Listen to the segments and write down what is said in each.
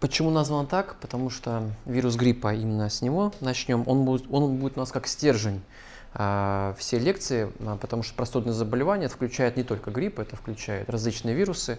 Почему названо так? Потому что вирус гриппа именно с него начнем. Он будет, он будет у нас как стержень э, все лекции, а, потому что простудные заболевания это включает не только грипп, это включает различные вирусы,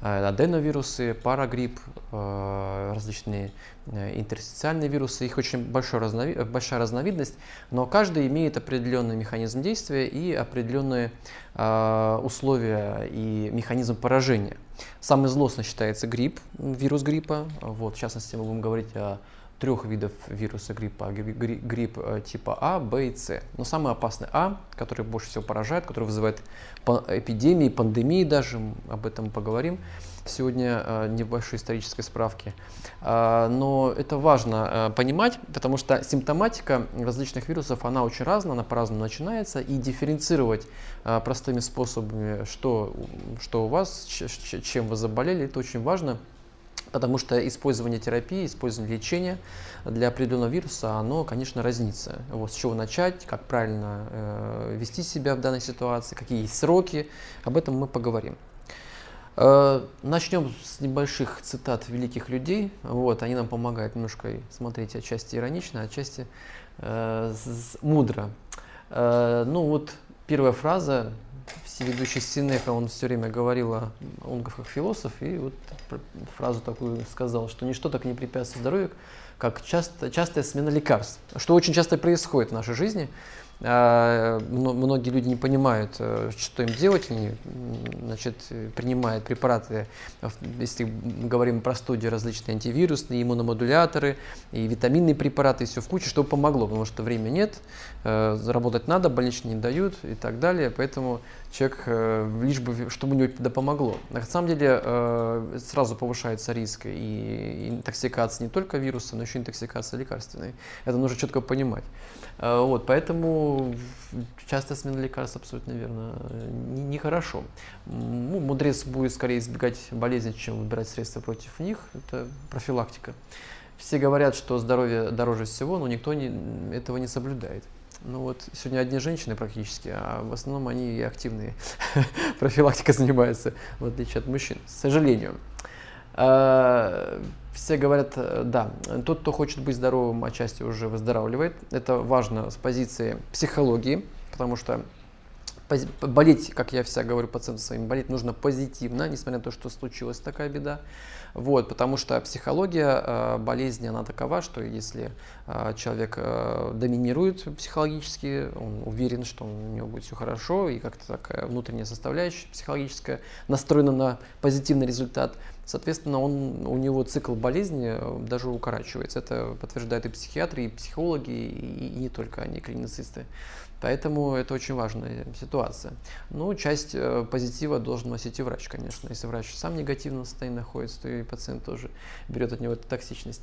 аденовирусы, парагрипп, различные интерстициальные вирусы. Их очень большой разнови большая разновидность, но каждый имеет определенный механизм действия и определенные э, условия и механизм поражения. Самый злостный считается грипп, вирус гриппа. Вот, в частности, мы будем говорить о трех видов вируса гриппа. Грипп э, типа А, Б и С. Но самый опасный А, который больше всего поражает, который вызывает эпидемии, пандемии даже, об этом поговорим сегодня э, небольшой исторической справки. А, но это важно э, понимать, потому что симптоматика различных вирусов, она очень разная, она по-разному начинается, и дифференцировать простыми способами, что, что у вас, чем вы заболели, это очень важно потому что использование терапии, использование лечения для определенного вируса, оно, конечно, разнится. Вот с чего начать, как правильно э, вести себя в данной ситуации, какие есть сроки, об этом мы поговорим. Э, начнем с небольших цитат великих людей. Вот, они нам помогают немножко смотреть отчасти иронично, отчасти э, мудро. Э, ну вот первая фраза всеведущий Синека, он все время говорил о, как философ, и вот фразу такую сказал, что ничто так не препятствует здоровью, как часто, частая смена лекарств, что очень часто происходит в нашей жизни. А, многие люди не понимают, э, что им делать, они значит, принимают препараты, если говорим про студии, различные антивирусные, иммуномодуляторы, и витаминные препараты, и все в куче, чтобы помогло, потому что времени нет, э, заработать надо, больничные не дают и так далее, поэтому человек, э, лишь бы, чтобы у него это помогло. На самом деле сразу повышается риск и интоксикации не только вируса, но еще и интоксикация лекарственной. Это нужно четко понимать. Вот, поэтому часто смена лекарств абсолютно верно нехорошо. Не ну, мудрец будет скорее избегать болезней, чем выбирать средства против них. Это профилактика. Все говорят, что здоровье дороже всего, но никто не, этого не соблюдает. Ну вот сегодня одни женщины практически, а в основном они и активные. Профилактика занимается, в отличие от мужчин, к сожалению. А, все говорят, да, тот, кто хочет быть здоровым, отчасти уже выздоравливает. Это важно с позиции психологии, потому что болеть, как я всегда говорю пациентам своим, болеть нужно позитивно, несмотря на то, что случилась такая беда. Вот, потому что психология э, болезни, она такова, что если э, человек э, доминирует психологически, он уверен, что у него будет все хорошо, и как-то такая внутренняя составляющая психологическая настроена на позитивный результат, соответственно, он, у него цикл болезни э, даже укорачивается. Это подтверждают и психиатры, и психологи, и, и не только они, клиницисты. Поэтому это очень важная ситуация. Ну, часть э, позитива должен носить и врач, конечно. Если врач сам в негативном состоянии находится, то и пациент тоже берет от него эту токсичность.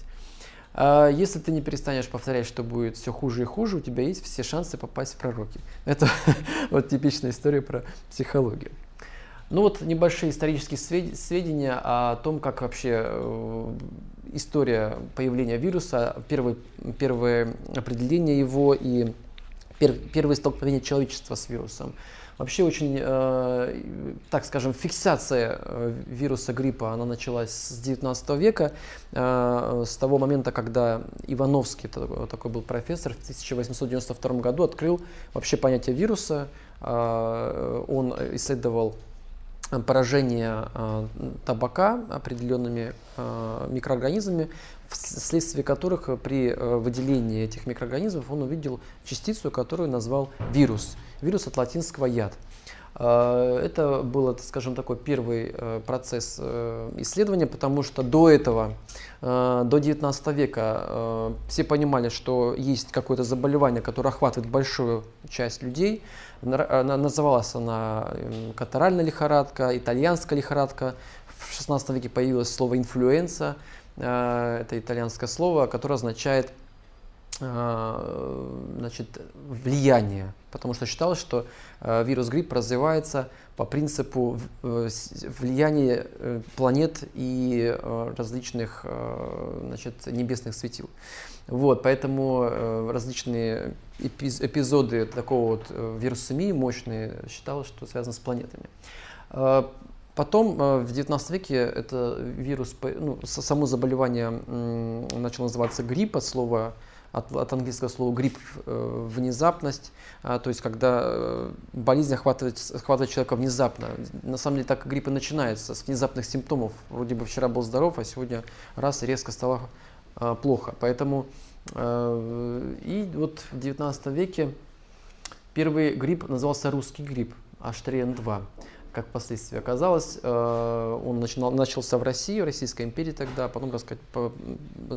А если ты не перестанешь повторять, что будет все хуже и хуже, у тебя есть все шансы попасть в пророки. Это вот типичная история про психологию. Ну вот небольшие исторические сведения о том, как вообще э, история появления вируса, первые, первое определение его и первые столкновения человечества с вирусом. Вообще очень, э, так скажем, фиксация э, вируса гриппа, она началась с 19 века, э, с того момента, когда Ивановский, такой был профессор, в 1892 году открыл вообще понятие вируса. Э, он исследовал поражение э, табака определенными э, микроорганизмами, вследствие которых при э, выделении этих микроорганизмов он увидел частицу, которую назвал вирус. Вирус от латинского яд. Это был, скажем, такой первый процесс исследования, потому что до этого, до 19 века, все понимали, что есть какое-то заболевание, которое охватывает большую часть людей, Называлась она катаральная лихорадка, итальянская лихорадка. В 16 веке появилось слово инфлюенса. Это итальянское слово, которое означает значит, влияние, потому что считалось, что вирус грипп развивается по принципу влияния планет и различных значит, небесных светил. Вот, поэтому э, различные эпизоды такого вот э, вирусемии мощные считалось, что связаны с планетами. Э, потом в 19 веке это вирус, ну, само заболевание начало называться грипп от слова от, от английского слова грипп э, внезапность, а, то есть когда болезнь охватывает, охватывает человека внезапно. На самом деле так грипп и начинается, с внезапных симптомов. Вроде бы вчера был здоров, а сегодня раз и резко стало а, плохо. Поэтому э, и вот в 19 веке первый грипп назывался русский грипп H3N2. Как впоследствии оказалось, э, он начинал, начался в России, в Российской империи тогда, потом так сказать,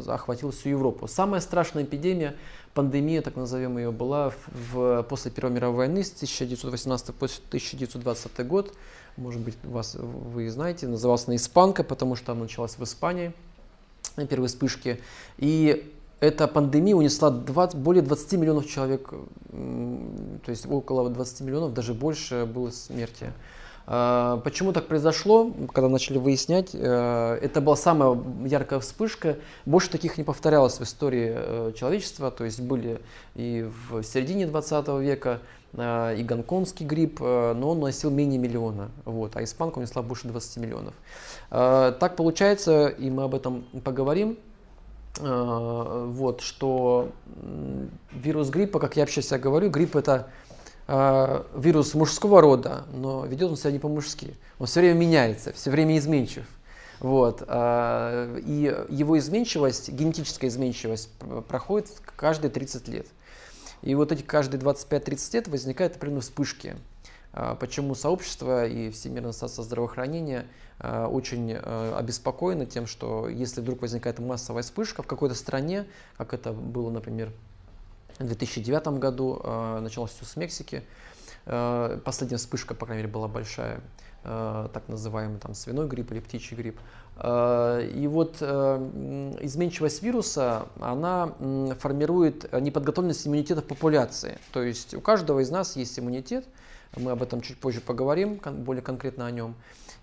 охватил всю Европу. Самая страшная эпидемия, пандемия, так назовем ее, была в, после Первой мировой войны с 1918 по 1920 год. Может быть, вас, вы знаете, назывался она испанка, потому что она началась в Испании первой вспышки. И эта пандемия унесла 20, более 20 миллионов человек, то есть около 20 миллионов, даже больше было смерти. А, почему так произошло, когда начали выяснять, э, это была самая яркая вспышка, больше таких не повторялось в истории э, человечества, то есть были и в середине 20 века, э, и гонконгский грипп, но он носил менее миллиона, вот, а испанка унесла больше 20 миллионов. Так получается, и мы об этом поговорим, вот, что вирус гриппа, как я вообще всегда говорю, грипп это вирус мужского рода, но ведет он себя не по-мужски. Он все время меняется, все время изменчив. Вот. Э, и его изменчивость, генетическая изменчивость проходит каждые 30 лет. И вот эти каждые 25-30 лет возникают определенные вспышки. Почему сообщество и Всемирное ассоциация здравоохранения очень обеспокоены тем, что если вдруг возникает массовая вспышка в какой-то стране, как это было, например, в 2009 году э, началось все с Мексики. Э, последняя вспышка, по крайней мере, была большая, э, так называемый там свиной грипп или птичий грипп. И вот изменчивость вируса, она формирует неподготовленность иммунитета в популяции. То есть у каждого из нас есть иммунитет, мы об этом чуть позже поговорим, более конкретно о нем.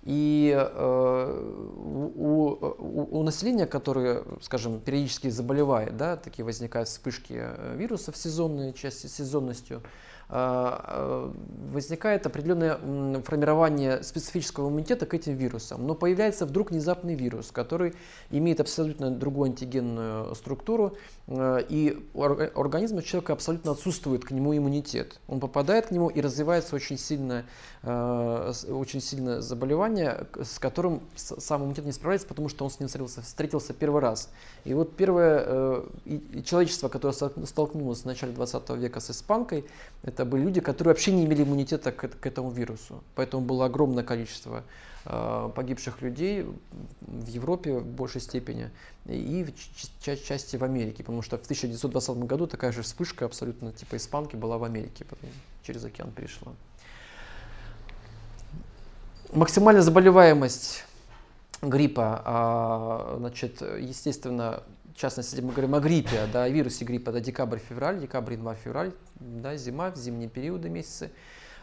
И э, у, у, у населения, которое, скажем, периодически заболевает, да, такие возникают вспышки э, вирусов сезонные, части сезонностью, возникает определенное формирование специфического иммунитета к этим вирусам. Но появляется вдруг внезапный вирус, который имеет абсолютно другую антигенную структуру, а, и у организма человека абсолютно отсутствует к нему иммунитет. Он попадает к нему и развивается очень сильное, очень сильное заболевание, с которым сам иммунитет не справляется, потому что он с ним встретился, встретился первый раз. И вот первое э, человечество, которое столкнулось в начале 20 века с испанкой, это были люди, которые вообще не имели иммунитета к, к этому вирусу. Поэтому было огромное количество э, погибших людей в Европе в большей степени и в ча- части в Америке, потому что в 1920 году такая же вспышка абсолютно типа испанки была в Америке, потом через океан перешла. Максимальная заболеваемость гриппа, а, значит, естественно, в частности, мы говорим о гриппе, да, о вирусе гриппа, это декабрь-февраль, декабрь, январь, февраль, да, зима, зимние периоды месяцы.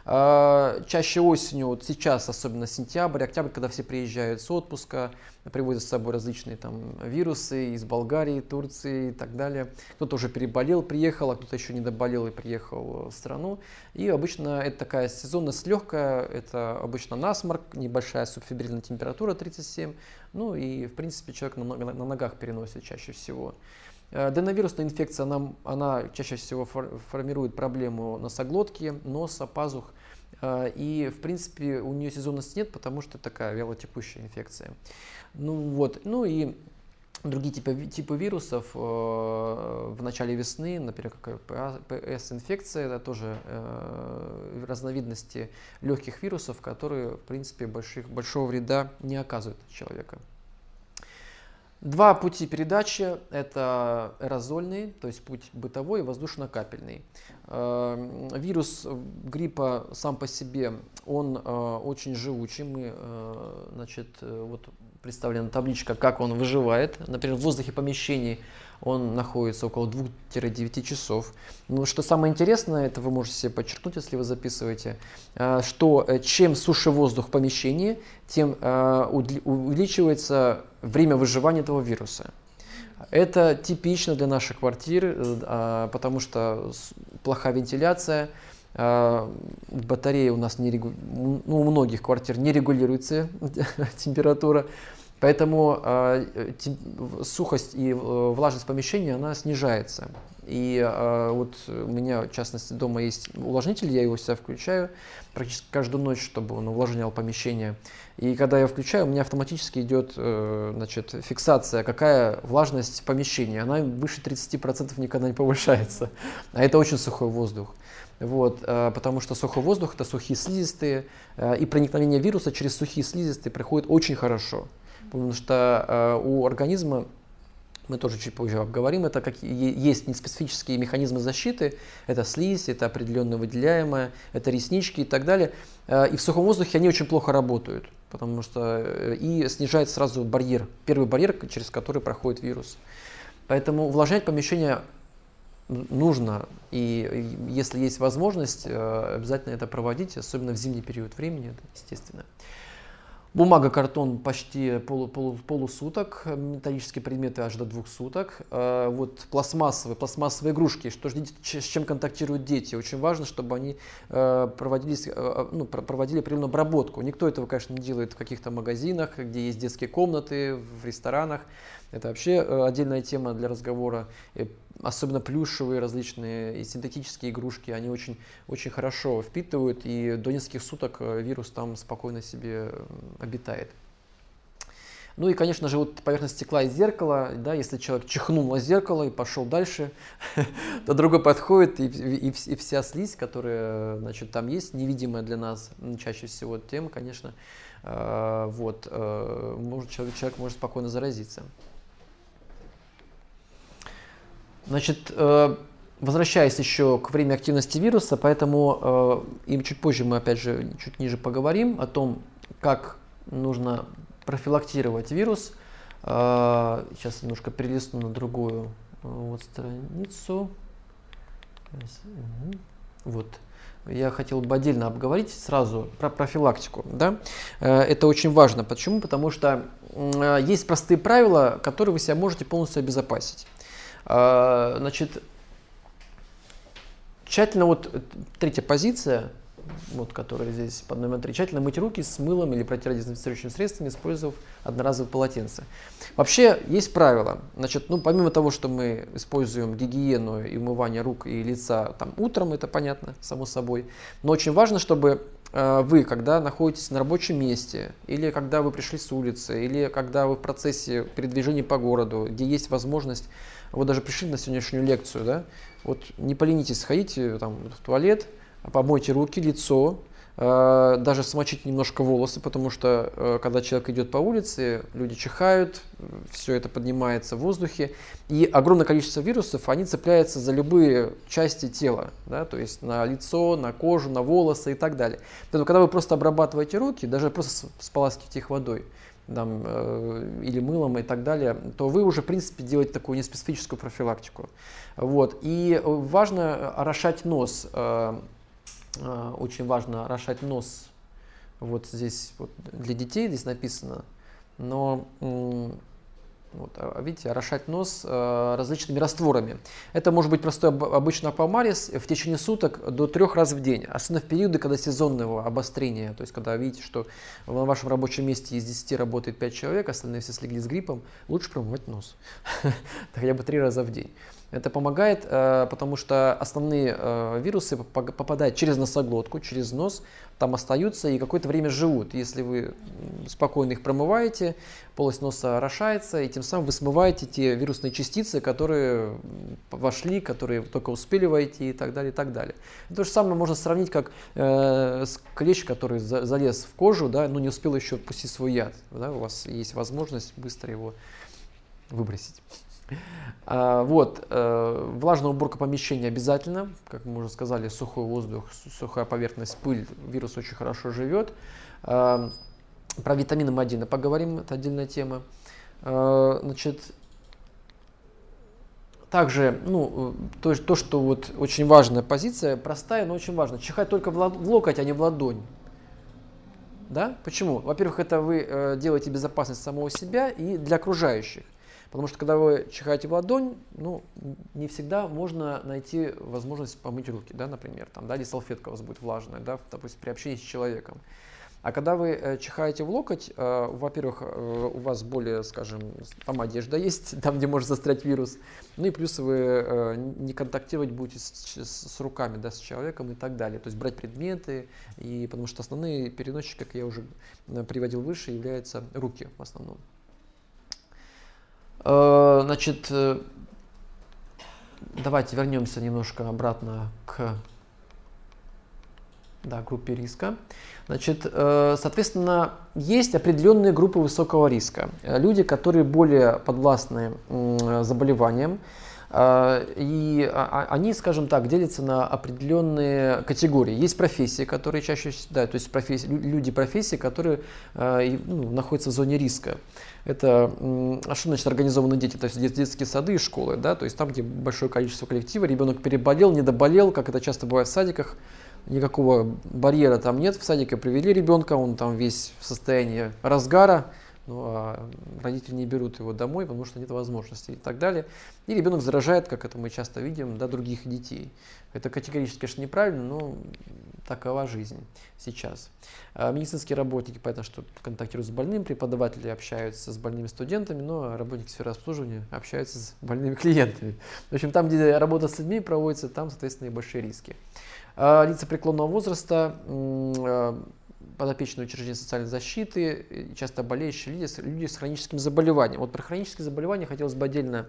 А, чаще осенью, вот сейчас, особенно сентябрь, октябрь, когда все приезжают с отпуска, привозят с собой различные там вирусы из Болгарии, Турции и так далее. Кто-то уже переболел, приехал, а кто-то еще не доболел и приехал в страну. И обычно это такая сезонность легкая, это обычно насморк, небольшая субфибрильная температура 37, ну и в принципе человек на, на ногах переносит чаще всего. Э, Аденовирусная инфекция, она, она чаще всего формирует проблему носоглотки, носа, пазух. Э, и, в принципе, у нее сезонности нет, потому что такая вялотекущая инфекция. Ну вот, ну и другие типы, типы вирусов э, в начале весны, например, как ПС-инфекция, это тоже э, разновидности легких вирусов, которые, в принципе, больших, большого вреда не оказывают человека. Два пути передачи – это аэрозольный, то есть путь бытовой и воздушно-капельный. Э, вирус гриппа сам по себе, он э, очень живучий. Мы, значит, вот представлена табличка, как он выживает. Например, в воздухе помещений он находится около 2-9 часов. Но что самое интересное, это вы можете себе подчеркнуть, если вы записываете, что чем суше воздух в помещении, тем увеличивается время выживания этого вируса. Это типично для наших квартир, э, а, потому что плохая вентиляция, батареи у нас не регу... ну, у многих квартир не регулируется температура, поэтому э, сухость и э, влажность помещения она снижается. И вот у меня, в частности, дома есть увлажнитель, я его себя включаю практически каждую ночь, чтобы он увлажнял помещение. И когда я включаю, у меня автоматически идет э, значит, фиксация, какая влажность помещения. Она выше 30% никогда не повышается. А это очень сухой воздух. Вот, э, потому что сухой воздух это сухие слизистые, э, и проникновение вируса через сухие слизистые проходит очень хорошо. Потому что у организма мы тоже чуть позже обговорим, это как, есть неспецифические механизмы защиты, это слизь, это определенно выделяемое, это реснички и так далее. И в сухом воздухе они очень плохо работают потому что э, и снижает сразу барьер, первый барьер, через который проходит вирус. Поэтому увлажнять помещение нужно, и если есть возможность, э, обязательно это проводить, особенно в зимний период времени, естественно. Бумага, картон почти полу, полу, полусуток, металлические предметы аж до двух суток. Э, вот пластмассовые, пластмассовые игрушки, что же, с чем контактируют дети. Очень важно, чтобы они э, проводились, э, ну, проводили определенную обработку. Никто этого, конечно, не делает в каких-то магазинах, где есть детские комнаты, в ресторанах. Это вообще э, отдельная тема для разговора. Особенно плюшевые различные и синтетические игрушки, они очень, очень хорошо впитывают, и до нескольких суток э, вирус там спокойно себе обитает. Ну и, конечно же, вот поверхность стекла и зеркала, да, если человек чихнул на зеркало и пошел дальше, то другой подходит, и, и, и вся слизь, которая значит, там есть, невидимая для нас чаще всего тем, конечно, э, вот, э, может, человек, человек может спокойно заразиться. Значит, э, возвращаясь еще к времени активности вируса, поэтому э, и чуть позже мы опять же чуть ниже поговорим о том, как нужно профилактировать вирус. Э, сейчас немножко перелистну на другую вот страницу. Вот. Я хотел бы отдельно обговорить сразу про профилактику. Да? Это очень важно. Почему? Потому что есть простые правила, которые вы себя можете полностью обезопасить. А, значит, тщательно, вот третья позиция, вот, которая здесь под номером 3, тщательно мыть руки с мылом или протирать дезинфицирующими средствами, использовав одноразовые полотенца. Вообще есть правило. Значит, ну, помимо того, что мы используем гигиену и умывание рук и лица там, утром, это понятно, само собой, но очень важно, чтобы э, вы, когда находитесь на рабочем месте, или когда вы пришли с улицы, или когда вы в процессе передвижения по городу, где есть возможность вот даже пришли на сегодняшнюю лекцию, да, вот не поленитесь, сходите там, в туалет, помойте руки, лицо, э, даже смочить немножко волосы, потому что э, когда человек идет по улице, люди чихают, все это поднимается в воздухе, и огромное количество вирусов, они цепляются за любые части тела, да, то есть на лицо, на кожу, на волосы и так далее. Поэтому, когда вы просто обрабатываете руки, даже просто споласкиваете их водой, там, э, или мылом и так далее, то вы уже, в принципе, делаете такую неспецифическую профилактику. Вот. И важно орошать нос. Э, э, очень важно орошать нос. Вот здесь вот для детей здесь написано. Но вот, а видите, орошать нос э, различными растворами. Это может быть простой обычный аквамарис в течение суток до трех раз в день, особенно в периоды, когда сезонного обострения, то есть когда видите, что на вашем рабочем месте из 10 работает 5 человек, остальные все слегли с гриппом, лучше промывать нос хотя бы три раза в день. Это помогает, э, потому что основные э, вирусы попадают через носоглотку, через нос, там остаются и какое-то время живут. Если вы спокойно их промываете, полость носа орошается, и тем самым вы смываете те вирусные частицы, которые вошли, которые только успели войти и так далее, и так далее. То же самое можно сравнить как э, с клещ, который залез в кожу, да, но не успел еще отпустить свой яд. Да, у вас есть возможность быстро его выбросить. А, вот, э, влажная уборка помещения обязательно, как мы уже сказали, сухой воздух, сухая поверхность, пыль, вирус очень хорошо живет. А, про витамины Мы поговорим, это отдельная тема. А, значит, также, ну, то, то, что вот очень важная позиция, простая, но очень важная. Чихать только в локоть, а не в ладонь. Да? Почему? Во-первых, это вы э, делаете безопасность самого себя и для окружающих. Потому что когда вы чихаете в ладонь, ну, не всегда можно найти возможность помыть руки, да, например, там, да, или салфетка у вас будет влажная, да, допустим, при общении с человеком. А когда вы э, чихаете в локоть, э, во-первых, э, у вас более, скажем, там одежда есть, там, где может застрять вирус, ну и плюс вы не контактировать будете с, с, руками, да, с человеком и так далее. То есть брать предметы, и, потому что основные переносчики, как я уже приводил выше, являются руки в основном. Э, значит, э, давайте вернемся немножко обратно к да, группе риска. Значит, э, соответственно, есть определенные группы высокого риска. Люди, которые более подвластны заболеваниям, и а, а, они, скажем так, делятся на определенные категории. Есть профессии, которые чаще всего, да, то есть профессии, люди профессии, которые ну, находятся в зоне риска. Это, а что значит организованные дети? То есть детские сады и школы, да, то есть там, где большое количество коллектива, ребенок переболел, не доболел, как это часто бывает в садиках, никакого барьера там нет, в садике привели ребенка, он там весь в состоянии разгара, ну, а родители не берут его домой, потому что нет возможности и так далее. И ребенок заражает, как это мы часто видим, да, других детей. Это категорически, конечно, неправильно, но такова жизнь сейчас. А медицинские работники, понятно, что контактируют с больным, преподаватели общаются с больными студентами, но работники сферы обслуживания общаются с больными клиентами. В общем, там, где работа с людьми проводится, там, соответственно, и большие риски. А лица преклонного возраста, подопечные учреждения социальной защиты, часто болеющие люди, люди с хроническим заболеванием. Вот про хронические заболевания хотелось бы отдельно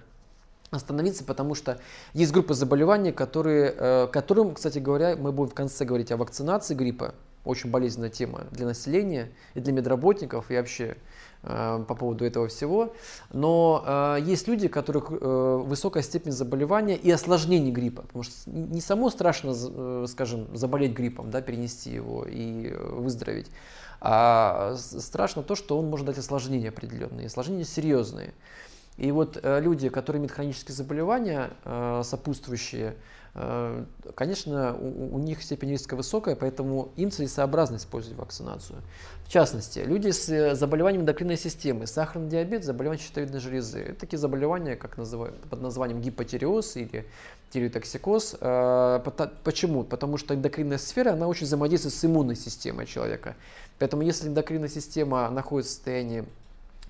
остановиться, потому что есть группы заболеваний, которые, э, которым, кстати говоря, мы будем в конце говорить о вакцинации гриппа, очень болезненная тема для населения и для медработников и вообще по поводу этого всего. Но э, есть люди, у которых э, высокая степень заболевания и осложнений гриппа. Потому что не само страшно, э, скажем, заболеть гриппом, да, перенести его и э, выздороветь. А страшно то, что он может дать осложнения определенные, осложнения серьезные. И вот э, люди, которые имеют хронические заболевания, э, сопутствующие, э, конечно, у, них степень риска высокая, поэтому им целесообразно использовать вакцинацию. В частности, люди с заболеванием эндокринной системы, сахарный диабет, заболевание щитовидной железы. Это такие заболевания, как называют, под названием гипотиреоз или тиреотоксикоз. Почему? Потому что эндокринная сфера, она очень взаимодействует с иммунной системой человека. Поэтому если эндокринная система находится в состоянии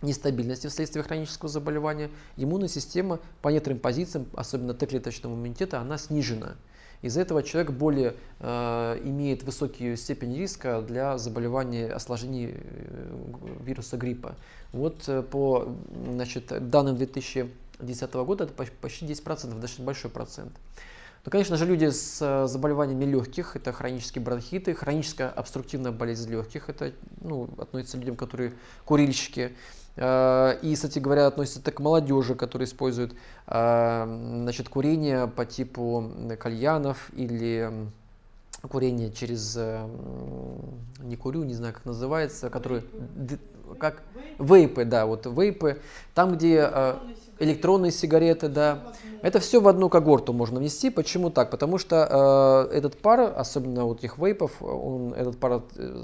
нестабильности вследствие хронического заболевания, иммунная система по некоторым позициям, особенно Т-клеточного иммунитета, она снижена. Из-за этого человек более э, имеет высокую степень риска для заболевания осложнений э, вируса гриппа. Вот э, по значит, данным 2010 года это почти 10%, достаточно большой процент. Ну, конечно же, люди с э, заболеваниями легких, это хронические бронхиты, хроническая обструктивная болезнь легких, это ну, относится к людям, которые курильщики, и, кстати говоря, относится это к молодежи, которая использует э, значит, курение по типу кальянов или курение через э, не курю, не знаю, как называется, который как? Вейпы, да, вот вейпы, там где электронные сигареты, да. Это все в одну когорту можно внести. Почему так? Потому что э, этот пар, особенно вот этих вейпов, он, этот пар э,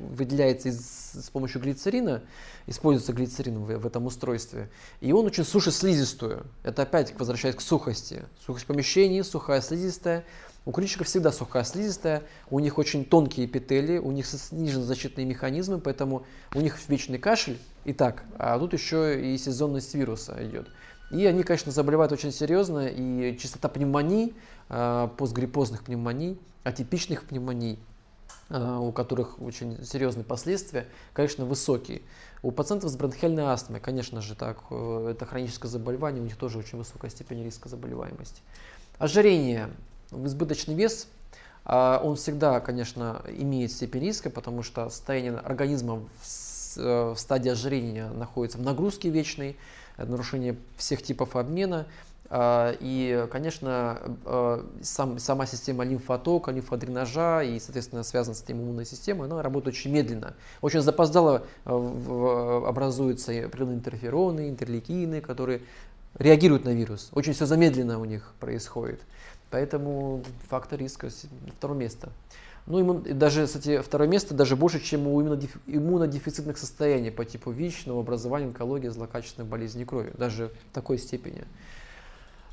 выделяется из, с помощью глицерина, используется глицерин в, в этом устройстве, и он очень сушит слизистую. Это опять возвращаясь к сухости. Сухость помещений, сухая слизистая. У курильщиков всегда сухая слизистая, у них очень тонкие эпители, у них снижены защитные механизмы, поэтому у них вечный кашель и так, а тут еще и сезонность вируса идет. И они, конечно, заболевают очень серьезно, и частота пневмоний, а, постгриппозных пневмоний, атипичных пневмоний, а, у которых очень серьезные последствия, конечно, высокие. У пациентов с бронхиальной астмой, конечно же, так, э, это хроническое заболевание, у них тоже очень высокая степень риска заболеваемости. Ожирение избыточный вес, а, он всегда, конечно, имеет степень риска, потому что состояние организма в э, стадии ожирения находится в нагрузке вечной, нарушение всех типов обмена, а, и, конечно, а, сам, сама система лимфотока, лимфодренажа и, соответственно, связанная с этим иммунной системой, она работает очень медленно. Очень запоздало образуются природные интерфероны, интерлейкины, которые реагируют на вирус. Очень все замедленно у них происходит. Поэтому фактор риска второе место. Ну, иммун, даже, кстати, второе место даже больше, чем у иммунодефицитных состояний по типу ВИЧ, новообразования, онкологии, злокачественной болезни крови. Даже в такой степени.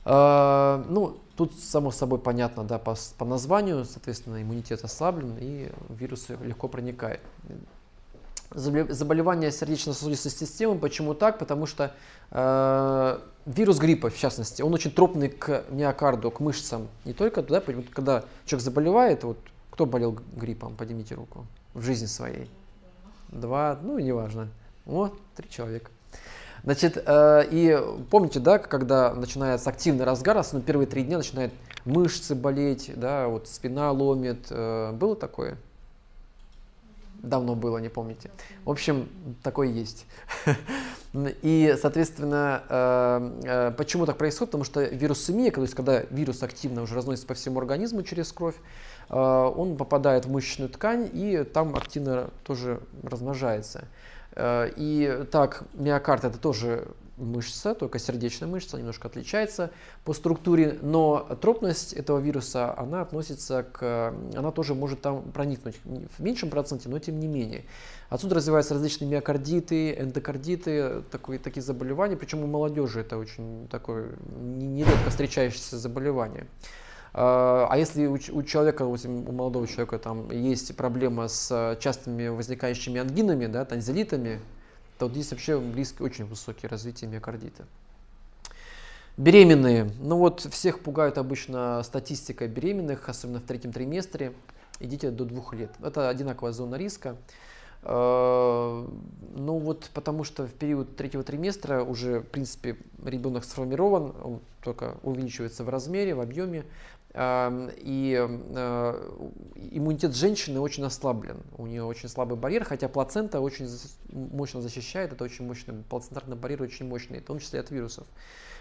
А, ну, тут само собой понятно, да, по, по названию, соответственно, иммунитет ослаблен и вирус легко проникает. Заболевание сердечно-сосудистой системы. Почему так? Потому что э, вирус гриппа, в частности, он очень тропный к миокарду, к мышцам. Не только туда, когда человек заболевает, вот кто болел гриппом, поднимите руку, в жизни своей. Два, ну, неважно. Вот, три человека. Значит, э, и помните, да, когда начинается активный разгар, особенно первые три дня начинают мышцы болеть, да, вот спина ломит. Э, было такое? Давно было, не помните. В общем, такое есть. И, соответственно, э, э, почему так происходит? Потому что вирусемия, то есть когда вирус активно уже разносится по всему организму через кровь, э, он попадает в мышечную ткань и там активно тоже размножается. И так, миокард это тоже мышца, только сердечная мышца, немножко отличается по структуре, но тропность этого вируса, она относится к, она тоже может там проникнуть в меньшем проценте, но тем не менее. Отсюда развиваются различные миокардиты, эндокардиты, такие, такие заболевания, причем у молодежи это очень такое нередко встречающееся заболевание. А, а если у, у человека, у молодого человека там есть проблема с частыми возникающими ангинами, да, танзелитами, то вот здесь вообще близко очень высокие развитие миокардита. Беременные. Ну вот всех пугают обычно статистика беременных, особенно в третьем триместре. Идите до двух лет. Это одинаковая зона риска. А, ну вот потому что в период третьего триместра уже, в принципе, ребенок сформирован, он только увеличивается в размере, в объеме, и э, иммунитет женщины очень ослаблен. У нее очень слабый барьер, хотя плацента очень мощно защищает. Это очень мощный, плацентарный барьер очень мощный, в том числе от вирусов.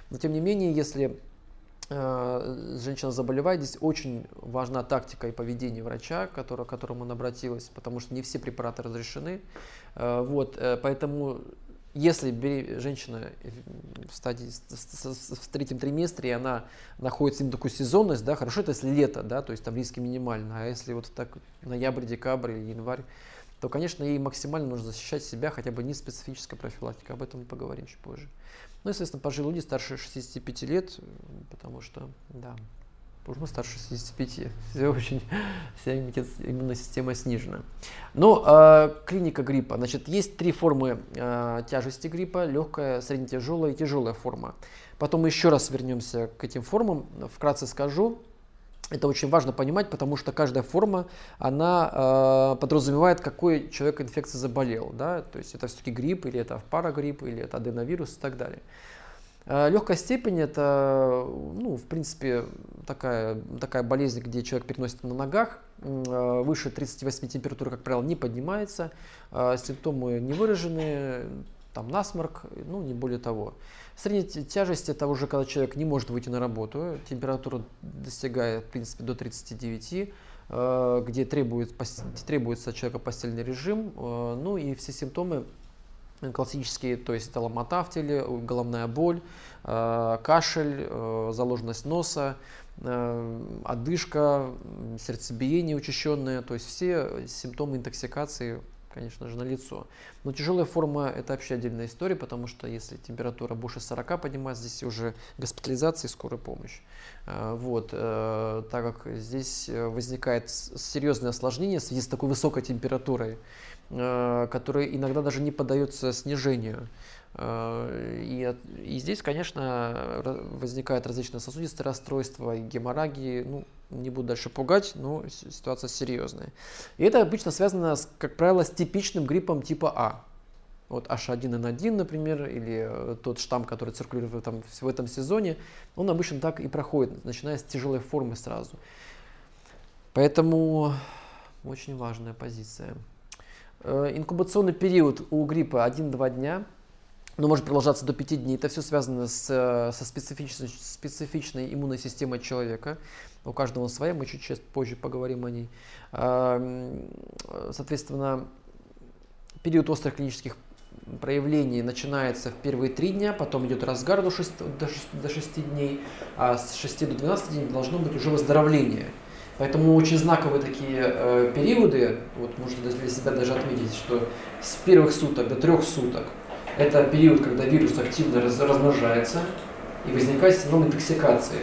Но тем не менее, если э, женщина заболевает, здесь очень важна тактика и поведение врача, к которому она обратилась, потому что не все препараты разрешены. Э, вот, поэтому если женщина в, стадии, в третьем триместре, она находится в такую сезонность, да, хорошо, это если лето, да, то есть там риски минимальны, а если вот так ноябрь, декабрь или январь, то, конечно, ей максимально нужно защищать себя, хотя бы не специфическая профилактика, об этом мы поговорим чуть позже. Ну, естественно, пожилые люди старше 65 лет, потому что, да, уже старше 65. Все очень, вся иммунная система снижена. Ну, э, клиника гриппа. Значит, есть три формы э, тяжести гриппа. Легкая, среднетяжелая и тяжелая форма. Потом мы еще раз вернемся к этим формам. Вкратце скажу. Это очень важно понимать, потому что каждая форма, она э, подразумевает, какой человек инфекцией заболел. Да? То есть это все-таки грипп, или это парагрипп, или это аденовирус и так далее. Э, Легкая степень это, ну, в принципе, такая, такая болезнь, где человек переносит на ногах. Э, выше 38 температура, как правило, не поднимается. Э, симптомы не выражены, там насморк, ну, не более того. Средняя тяжесть это уже когда человек не может выйти на работу, температура достигает, в принципе, до 39, где требует, требуется человека постельный режим, ну и все симптомы классические, то есть это ломота в теле, головная боль, э, кашель, э, заложенность носа, э, одышка, сердцебиение учащенное, то есть все симптомы интоксикации, конечно же, на лицо. Но тяжелая форма это вообще отдельная история, потому что если температура больше 40 поднимается, здесь уже госпитализация и скорая помощь. Вот, так как здесь возникает серьезное осложнение в связи с такой высокой температурой, который иногда даже не поддается снижению. Э, и, и здесь, конечно, возникают различные сосудистые расстройства, геморрагии. Ну, не буду дальше пугать, но ситуация серьезная. И это обычно связано, с, как правило, с типичным гриппом типа А. Вот H1N1, например, или э, тот штамм, который циркулирует этом, в этом сезоне, он обычно так и проходит, начиная с тяжелой формы сразу. Поэтому очень важная позиция. Э, инкубационный период у гриппа 1-2 дня. но может продолжаться до 5 дней. Это все связано с, со специфичной, специфичной иммунной системой человека. У каждого своя, мы чуть чуть позже поговорим о ней. Соответственно, период острых клинических проявлений начинается в первые три дня, потом идет разгар до 6, до 6, до 6 дней, а с 6 до 12 дней должно быть уже выздоровление. Поэтому очень знаковые такие э, периоды, вот можно для себя даже отметить, что с первых суток до трех суток это период, когда вирус активно раз, размножается и возникает синдром интоксикации.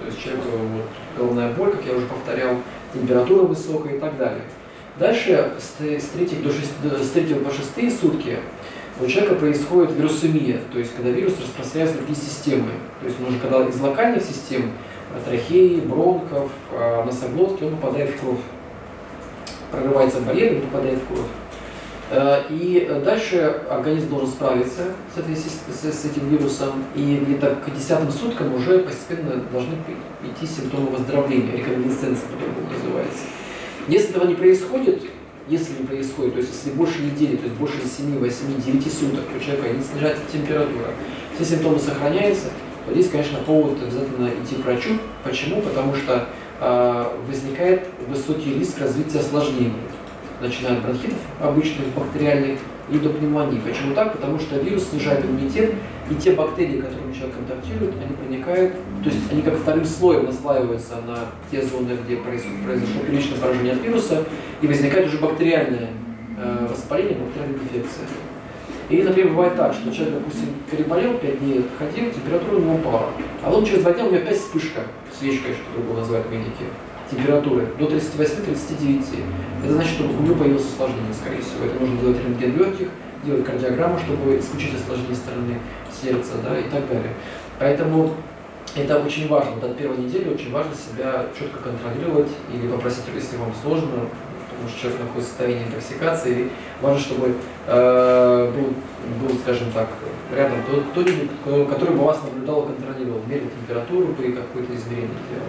То есть человеку вот, головная боль, как я уже повторял, температура высокая и так далее. Дальше с 3, с 3, до 6, с 3 по 6 сутки у человека происходит вирусемия, то есть когда вирус распространяется в другие системы. То есть он уже когда из локальных систем, э, трахеи, бронхов, э, носоглотки, он попадает в кровь. Прорывается барьер и попадает в кровь. Э, и дальше организм должен справиться с, этой, с, этим вирусом, и где-то к десятым суткам уже постепенно должны идти симптомы выздоровления, реконвалесценция по-другому называется. Если этого не происходит, если не происходит, то есть если больше недели, то есть больше 7, 8, 9 суток у человека не снижается температура, все симптомы сохраняются, здесь, конечно, повод обязательно идти к врачу. Почему? Потому что э, возникает высокий риск развития осложнений начиная от бронхитов обычных, бактериальных, и до пневмонии. Почему так? Потому что вирус снижает иммунитет, и те бактерии, которые человек контактирует, они проникают, то есть они как вторым слоем наслаиваются на те зоны, где произошло, произошло первичное поражение от вируса, и возникает уже бактериальное э, воспаление, бактериальная инфекция. И, например, бывает так, что человек, допустим, переболел 5 дней, ходил, температура у него упала. А он через 2 дня у него опять вспышка, свечкой, что другого называют медики температуры до 38-39. Это значит, что у него появилось осложнение, скорее всего. Это нужно делать рентген легких, делать кардиограмму, чтобы исключить осложнение стороны сердца да, и так далее. Поэтому это очень важно. От первой недели очень важно себя четко контролировать или попросить, если вам сложно, потому что человек находится в состоянии интоксикации, важно, чтобы э, был, был, скажем так, рядом кто-нибудь, который бы вас наблюдал и контролировал, мерил температуру при какой-то измерении делал.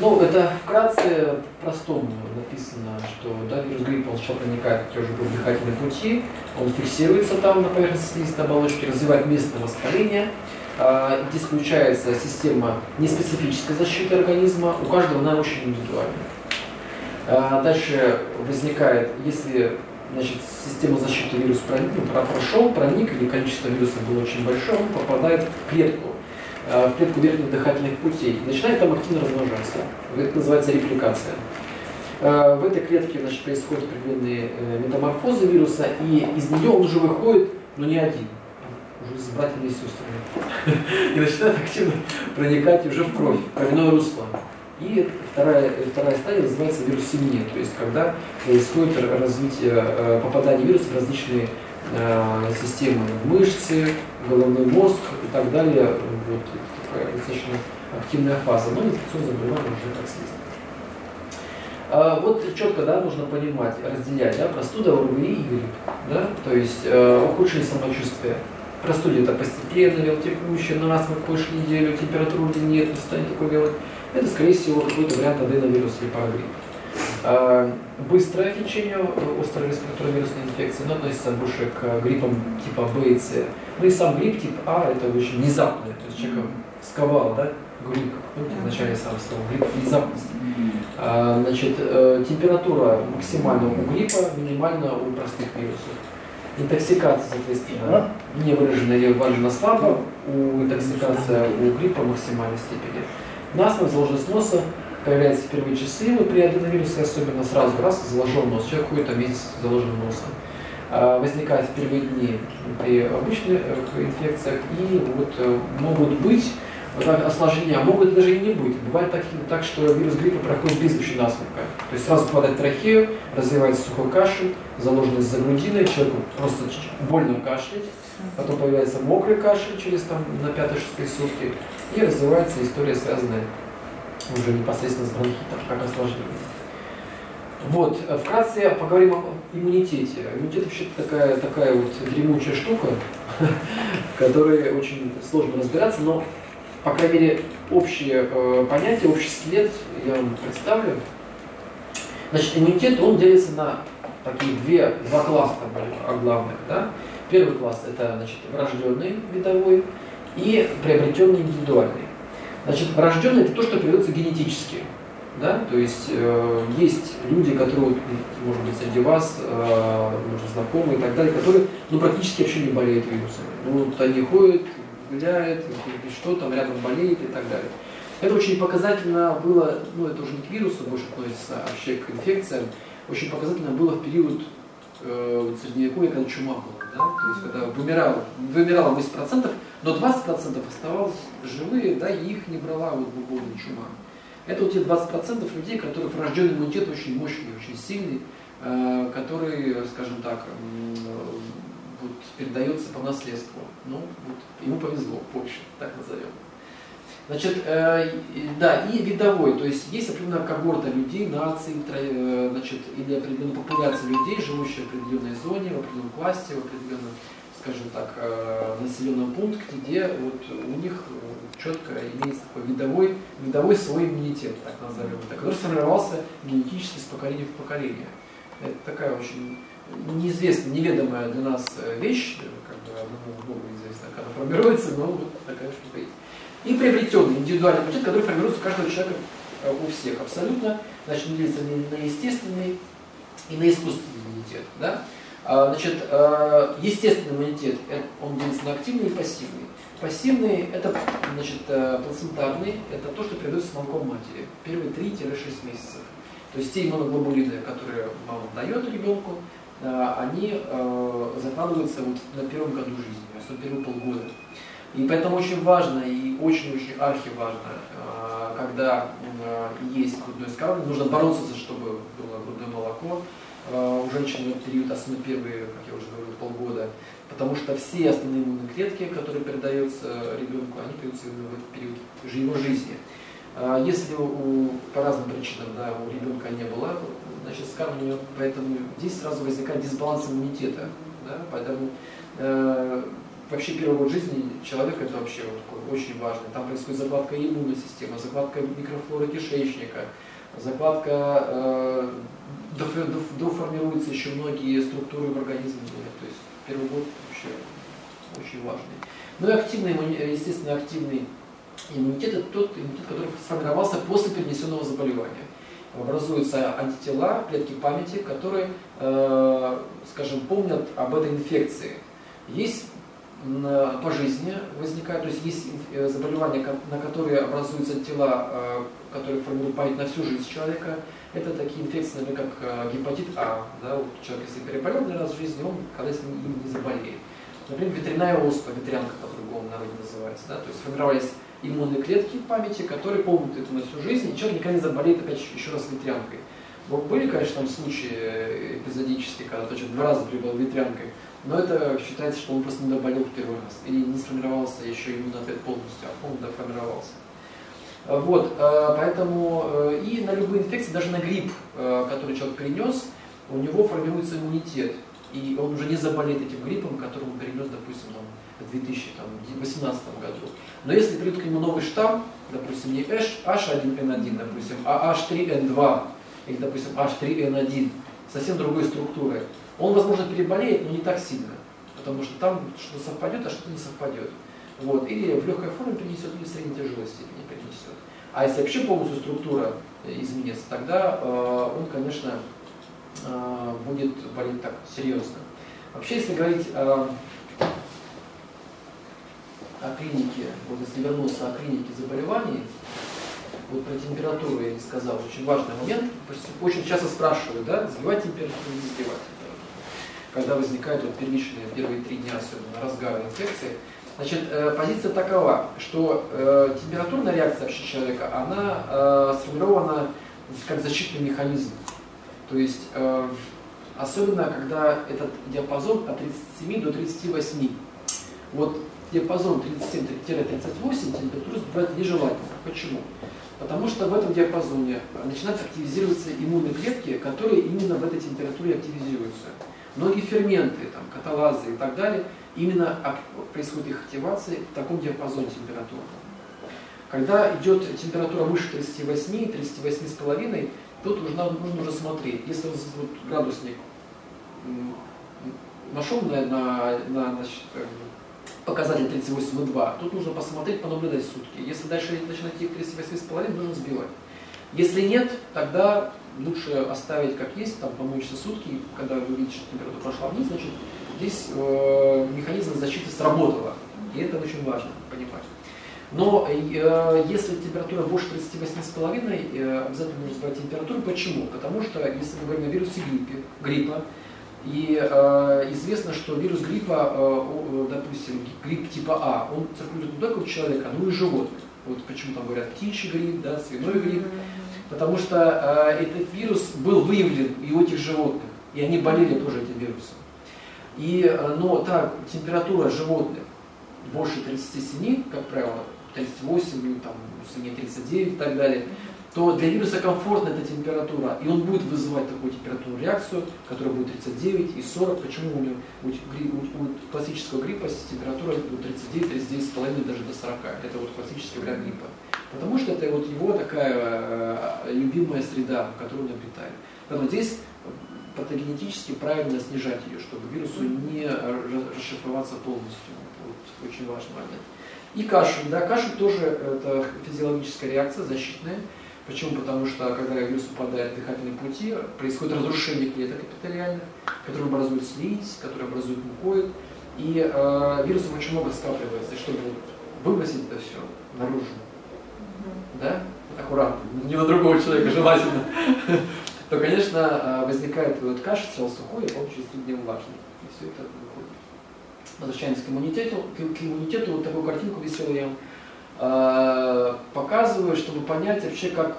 Ну, это вкратце простому написано, что да, вирус гриппа он сначала проникает в те же дыхательные пути, он фиксируется там на поверхности слизистой оболочки, развивает местное воспаление. А, здесь включается система неспецифической защиты организма, у каждого она очень индивидуальна. А, дальше возникает, если значит, система защиты вирус проник, ну, прошел, проник, или количество вируса было очень большое, он попадает в клетку Э, в клетку верхних дыхательных путей, начинает там активно размножаться. Это называется репликация. Э, в этой клетке значит, происходят определенные э, метаморфозы вируса, и из нее он уже выходит, но не один, уже с братьями и сестрами. И начинает активно проникать уже в кровь, кровяное русло. И вторая, вторая стадия называется вирусемия, то есть когда происходит развитие попадания вируса в различные системы, в мышцы, головной мозг и так далее. Вот такая достаточно активная фаза, но инфекционное заболевание уже как следствие. А, вот четко да, нужно понимать, разделять да, простуда, ОРВИ и грипп. Да? То есть э, ухудшение самочувствия. Простуда это постепенно, велотекущее, на раз мы позже неделю, температуры нет, не станет такой делать. Это, скорее всего, какой-то вариант аденовируса или парагрипп. А, быстрое течение острой респираторной вирусной инфекции, но относится больше к гриппам типа Б и С. Ну и сам грипп тип А это очень внезапное, то есть человека сковал, да, грипп, ну, в начале сам слово, грипп внезапность. А, значит, э, температура максимальна у гриппа, минимальна у простых вирусов. Интоксикация, соответственно, не выражена или выражена слабо, у интоксикация у гриппа в максимальной степени. Насморк, заложенность носа, появляются первые часы, вот при аденовирусе особенно сразу раз заложен нос, человек ходит там месяц заложенным носом. А, возникает в первые дни при обычных э, инфекциях и вот э, могут быть осложнения, а могут даже и не быть. Бывает так, так что вирус гриппа проходит без общей насморка. То есть сразу попадает в трахею, развивается сухой кашель, заложенность за грудиной, человеку просто больно кашлять, потом появляется мокрый кашель через там, на 5-6 сутки, и развивается история, связанная уже непосредственно с бронхитом, как осложнение. Вот, вкратце поговорим о иммунитете. Иммунитет вообще такая, такая вот дремучая штука, в которой очень сложно разбираться, но, по крайней мере, общее э, понятие, общий скелет я вам представлю. Значит, иммунитет, он делится на такие две, два класса главных. Да? Первый класс это значит, врожденный видовой и приобретенный индивидуальный. Значит, врожденный это то, что передается генетически. Да? То есть э, есть люди, которые, может быть, среди вас, э, может, знакомые и так далее, которые ну, практически вообще не болеют вирусами. Ну, вот они ходят, гуляют, что там рядом болеет и так далее. Это очень показательно было, ну это уже не к вирусу больше относится, а вообще к инфекциям, очень показательно было в период э, Средневековья, когда чума была. Да? То есть когда вымирало, вымирало 80%, но 20% оставалось живые, да, и их не брала вот глубокая чума. Это вот те 20% людей, которых врожденный иммунитет очень мощный, очень сильный, э, который, скажем так, вот, передается по наследству. Ну, вот, ему повезло больше, так назовем. Значит, э, да, и видовой, то есть есть определенная когорта людей, наций, э, значит, или определенная популяция людей, живущих в определенной зоне, в определенном классе, в определенном, скажем так, э, населенном пункте, где вот у них четко имеется такой видовой, видовой свой иммунитет, так назовем это, который сформировался генетически с поколения в поколение. Это такая очень неизвестная, неведомая для нас вещь, как бы одному Богу известно, как она формируется, но вот такая штука есть и приобретенный индивидуальный иммунитет, который формируется у каждого человека, э, у всех абсолютно, значит, он делится на естественный и на искусственный иммунитет. Да? А, значит, э, естественный иммунитет, э, он делится на активный и пассивный. Пассивный – это значит, плацентарный, это то, что передается с молоком матери, первые 3-6 месяцев. То есть те иммуноглобулины, которые мама дает ребенку, они закладываются вот на первом году жизни, особенно первые полгода. И поэтому очень важно и очень-очень архиважно, а, когда а, есть грудное вскармливание, нужно бороться, чтобы было грудное молоко. А, у женщин этот период, особенно первые, как я уже говорил, полгода, потому что все основные иммунные клетки, которые передаются ребенку, они передаются именно в этот период его жизни. Если у, по разным причинам да, у ребенка не было значит, скармливания, поэтому здесь сразу возникает дисбаланс иммунитета. Да, поэтому э, вообще первый год жизни человека это вообще вот такой очень важный. Там происходит закладка иммунной системы, закладка микрофлоры кишечника, закладка, э, доформируются еще многие структуры в организме. То есть первый год вообще очень важный. Ну и активный, естественно, активный иммунитет это тот иммунитет, который сформировался после перенесенного заболевания. Образуются антитела, клетки памяти, которые, э, скажем, помнят об этой инфекции. Есть по жизни возникают, то есть есть э, заболевания, на которые образуются тела, э, которые формируют память на всю жизнь человека. Это такие инфекции, как э, гепатит А. Да, вот человек, если переболел один раз в жизни, он когда с ним не заболеет. Например, ветряная оспа, ветрянка по-другому народе называется. Да, то есть формировались иммунные клетки памяти, которые помнят это на всю жизнь, и человек никогда не заболеет опять еще раз ветрянкой. Были, конечно, там случаи эпизодические, когда человек два раза прибыл ветрянкой, но это считается, что он просто не доболел в первый раз. Или не сформировался еще иммунный ответ полностью, а он доформировался. А, вот, а, поэтому э, и на любые инфекции, даже на грипп, э, который человек перенес, у него формируется иммунитет. И он уже не заболеет этим гриппом, который он перенес, допустим, в 2018 году. Но если придет к нему новый штамм, допустим, не H1N1, допустим, а H3N2, или, допустим, H3N1, совсем другой структурой, он, возможно, переболеет, но не так сильно, потому что там что-то совпадет, а что-то не совпадет. Вот. Или в легкой форме перенесет, или в средней тяжелой степени перенесет. А если вообще полностью структура э, изменится, тогда э, он, конечно, э, будет болеть так серьезно. Вообще, если говорить э, о клинике, вот если вернуться о клинике заболеваний, вот про температуру я не сказал, очень важный момент. Очень часто спрашивают, да, сбивать температуру, не сбивать когда возникают вот первичные первые три дня, особенно разгара инфекции. Значит, э, позиция такова, что э, температурная реакция вообще человека, она э, сформирована как защитный механизм. То есть, особенно когда этот диапазон от 37 до 38. Вот диапазон 37-38 температура бывает нежелательно. Почему? Потому что в этом диапазоне начинают активизироваться иммунные клетки, которые именно в этой температуре активизируются. Многие ферменты, там, каталазы и так далее, именно происходит их активация в таком диапазоне температуры. Когда идет температура выше 38, 38,5, тут нужно, нужно уже смотреть. Если вот градусник нашел на, на, на значит, э, показатель 38,2, тут нужно посмотреть, понаблюдать сутки. Если дальше начинать идти к 38,5, нужно сбивать. Если нет, тогда лучше оставить как есть, там помочься сутки, когда вы видите, что температура прошла вниз, значит, здесь э, механизм защиты сработала. И это очень важно понимать. Но э, если температура больше 38,5, э, обязательно нужно сбавить температуру. Почему? Потому что если мы говорим о вирусе гриппе, гриппа, и э, известно, что вирус гриппа, э, допустим, грипп типа А, он циркулирует не только у человека, но и у животных. Вот почему там говорят птичий грипп, да, свиной грипп. Потому что э, этот вирус был выявлен и у этих животных, и они болели тоже этим вирусом. И, э, но так, температура животных больше 37, как правило, 38, ну, там, не 39 и так далее, то для вируса комфортна эта температура, и он будет вызывать такую температурную реакцию, которая будет 39 и 40. Почему у, него, у, у, у классического гриппа температура 39, 39,5, даже до 40. Это вот классический вариант гриппа. Потому что это вот его такая э, любимая среда, в которой он обитает. Поэтому здесь патогенетически правильно снижать ее, чтобы вирусу не расшифроваться полностью. Вот очень важный момент. И кашель. Да, кашель тоже это физиологическая реакция, защитная. Почему? Потому что когда вирус попадает в дыхательные пути, происходит разрушение клеток эпителиальных, которые образуют слизь, которые образуют мукоид. И э, вирусов очень много скапливается, чтобы выбросить это все наружу. Да? Аккуратно, не на другого человека желательно. То, конечно, э, возникает вот кашель, тело сухое, и три дня влажный. И все это выходит. Возвращаемся к иммунитету. К иммунитету вот такую картинку веселую я вам Э, показываю, чтобы понять вообще, как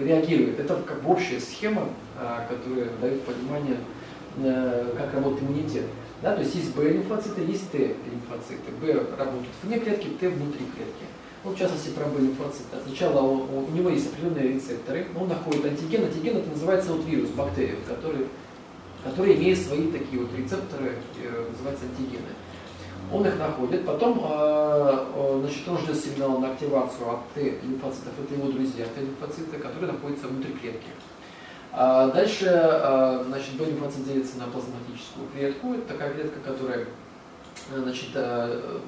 реагирует. Это как бы общая схема, э, которая дает понимание, э, как работает иммунитет. Да, то есть есть Б-лимфоциты, есть Т-лимфоциты. Б работают вне клетки, Т внутри клетки. Вот в частности про Б-лимфоциты. Сначала он, у него есть определенные рецепторы, он находит антиген. Антиген это называется вот вирус, бактерия, который, который имеет свои такие вот рецепторы, называются антигены. Он их находит, потом э, э, значит, он ждет сигнал на активацию от Т-лимфоцитов, это его друзья Т-лимфоциты, которые находятся внутри клетки. А дальше э, значит, Б-лимфоцит делится на плазматическую клетку, это такая клетка, которая значит,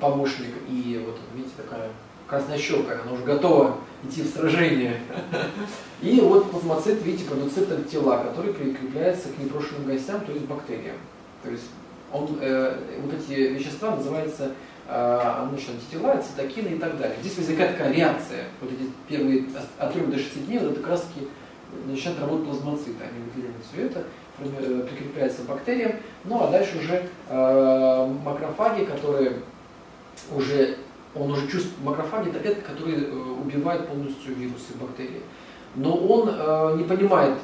помощник и вот видите такая красная щелка, она уже готова идти в сражение. И вот плазмоцит, видите, продуцирует антитела, которые прикрепляются к непрошенным гостям, то есть бактериям. То есть он, э, вот эти вещества называются э, значит, антитела, цитокины и так далее. Здесь возникает такая реакция. Вот эти первые от 3 до 6 дней, вот это как раз таки начинает работать плазмоциты. Они выделяют все это, э, прикрепляется к бактериям. Ну а дальше уже э, макрофаги, которые уже, он уже чувствует, макрофаги это клетка, которые э, убивают полностью вирусы бактерии. Но он э, не понимает,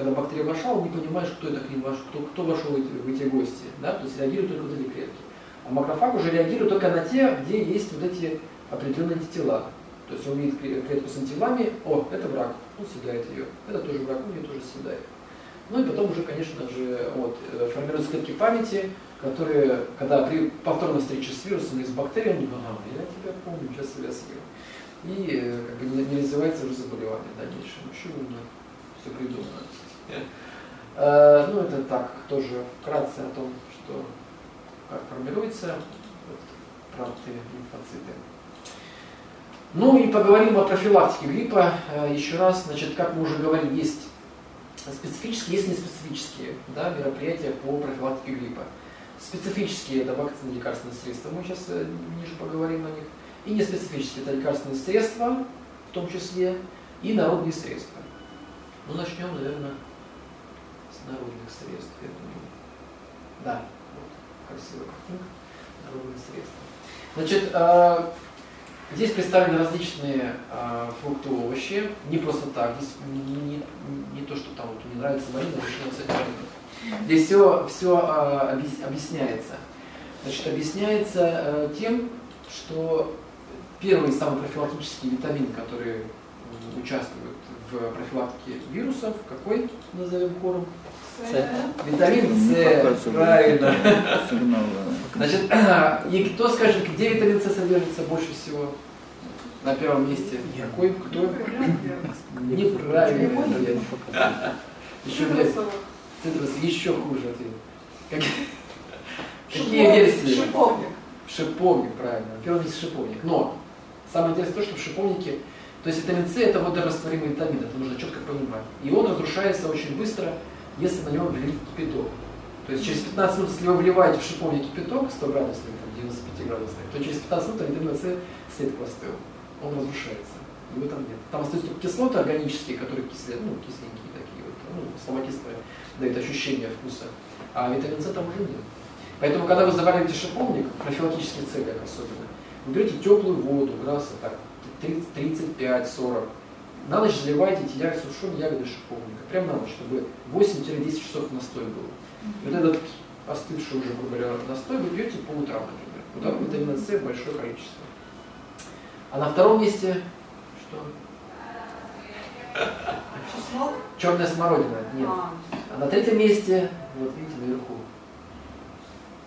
когда бактерия вошла, он не понимает, кто это к ним вошел, кто, кто вошел в эти, гости. Да? То есть реагирует только вот эти клетки. А макрофаг уже реагирует только на те, где есть вот эти определенные антитела. То есть он видит клетку с антителами, о, это враг, он съедает ее. Это тоже враг, он ее тоже съедает. Ну и потом уже, конечно же, вот, э, формируются клетки памяти, которые, когда при повторной встрече с вирусом или с бактерией, он думает, ага, я тебя помню, сейчас я съел. И э, как бы не, не развивается уже заболевание дальнейшее. Умно, все придумано. Э, ну, это так, тоже вкратце о том, что как формируется вот, правды лимфоциты. Ну и поговорим о профилактике гриппа. Э, еще раз, значит, как мы уже говорили, есть специфические, есть неспецифические да, мероприятия по профилактике гриппа. Специфические это вакцины, лекарственные средства, мы сейчас э, ниже поговорим о них. И неспецифические это лекарственные средства, в том числе, и народные средства. Ну, начнем, наверное, народных средств, я думаю. Да, вот, красивая картинка, народные средства. Значит, э, здесь представлены различные э, фрукты, овощи, не просто так, здесь не, не, не то, что там вот, мне нравится малина, решила с этим Здесь все, все э, объясняется. Значит, объясняется э, тем, что первый самый профилактический витамин, который участвует в профилактике вирусов, какой назовем хором? Витамин С, правильно. Значит, и кто скажет, где витамин С содержится больше всего? На первом месте. Какой? Кто? Неправильно. Еще. Цитрус еще хуже ответ. Как... Какие версии? Шиповник. Шиповник, правильно. Первый месте шиповник. Но самое интересное то, что в шиповнике, то есть витамин С это водорастворимый витамин, это нужно четко понимать. И он разрушается очень быстро, если на него влить кипяток. То есть через 15 минут, если вы вливаете в шиповник кипяток 100 градусный, там, 95 градусный, то через 15 минут витамин С след простыл. Он разрушается. Его там нет. Там остаются только кислоты органические, которые кислые, ну, кисленькие такие вот, ну, слабокислые, дают ощущение вкуса. А витамин С там уже нет. Поэтому, когда вы завариваете шиповник, профилактический целях особенно, вы берете теплую воду, градусов так, 35-40, на ночь заливайте эти ягоды, сушеные ягоды шиповника, прямо на ночь, чтобы 8-10 часов настой был. И вот этот остывший уже, грубо говоря, настой вы пьете по утрам, например. Там витамина С большое количество. А на втором месте что? Чеснок? Черная смородина. Нет. А, А на третьем месте, вот видите, наверху,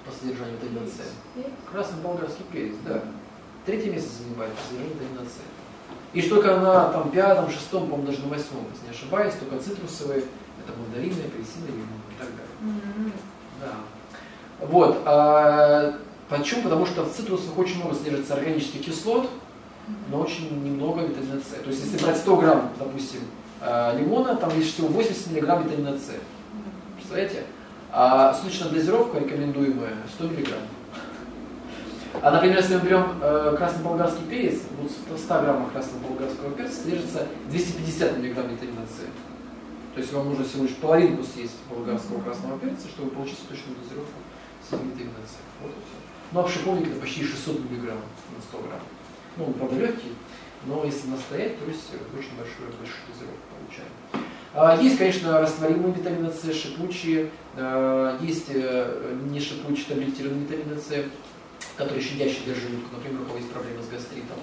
по содержанию витамина С. Красный болгарский перец, да. Третье место занимает по содержанию витамина С. И только на там, пятом, шестом, по-моему, даже на восьмом, если не ошибаюсь, только цитрусовые, это мандарины, апельсины, лимоны и так далее. м, Да. Вот. А, почему? Потому что в цитрусах очень много содержится органических кислот, но очень немного витамина С. То есть, если брать 100 грамм, допустим, а, лимона, там есть всего 80 миллиграмм витамина С. Представляете? А суточная дозировка рекомендуемая 100 миллиграмм. А, например, если мы берем э, красный болгарский перец, вот в 100 граммах красного болгарского перца содержится 250 миллиграмм витамина С. То есть вам нужно всего лишь половинку съесть болгарского красного перца, чтобы получить точную дозировку всего витамина С. Вот и все. Ну а в шиповнике это почти 600 миллиграмм на 100 грамм. Ну, он, правда, легкий, но если настоять, то есть очень большую, большую дозировку получаем. А, Есть, конечно, растворимые витамины С, шипучие, а, есть э, не шипучие таблетированные витамины С, которые щадящие для желудка, например, у кого есть проблемы с гастритом.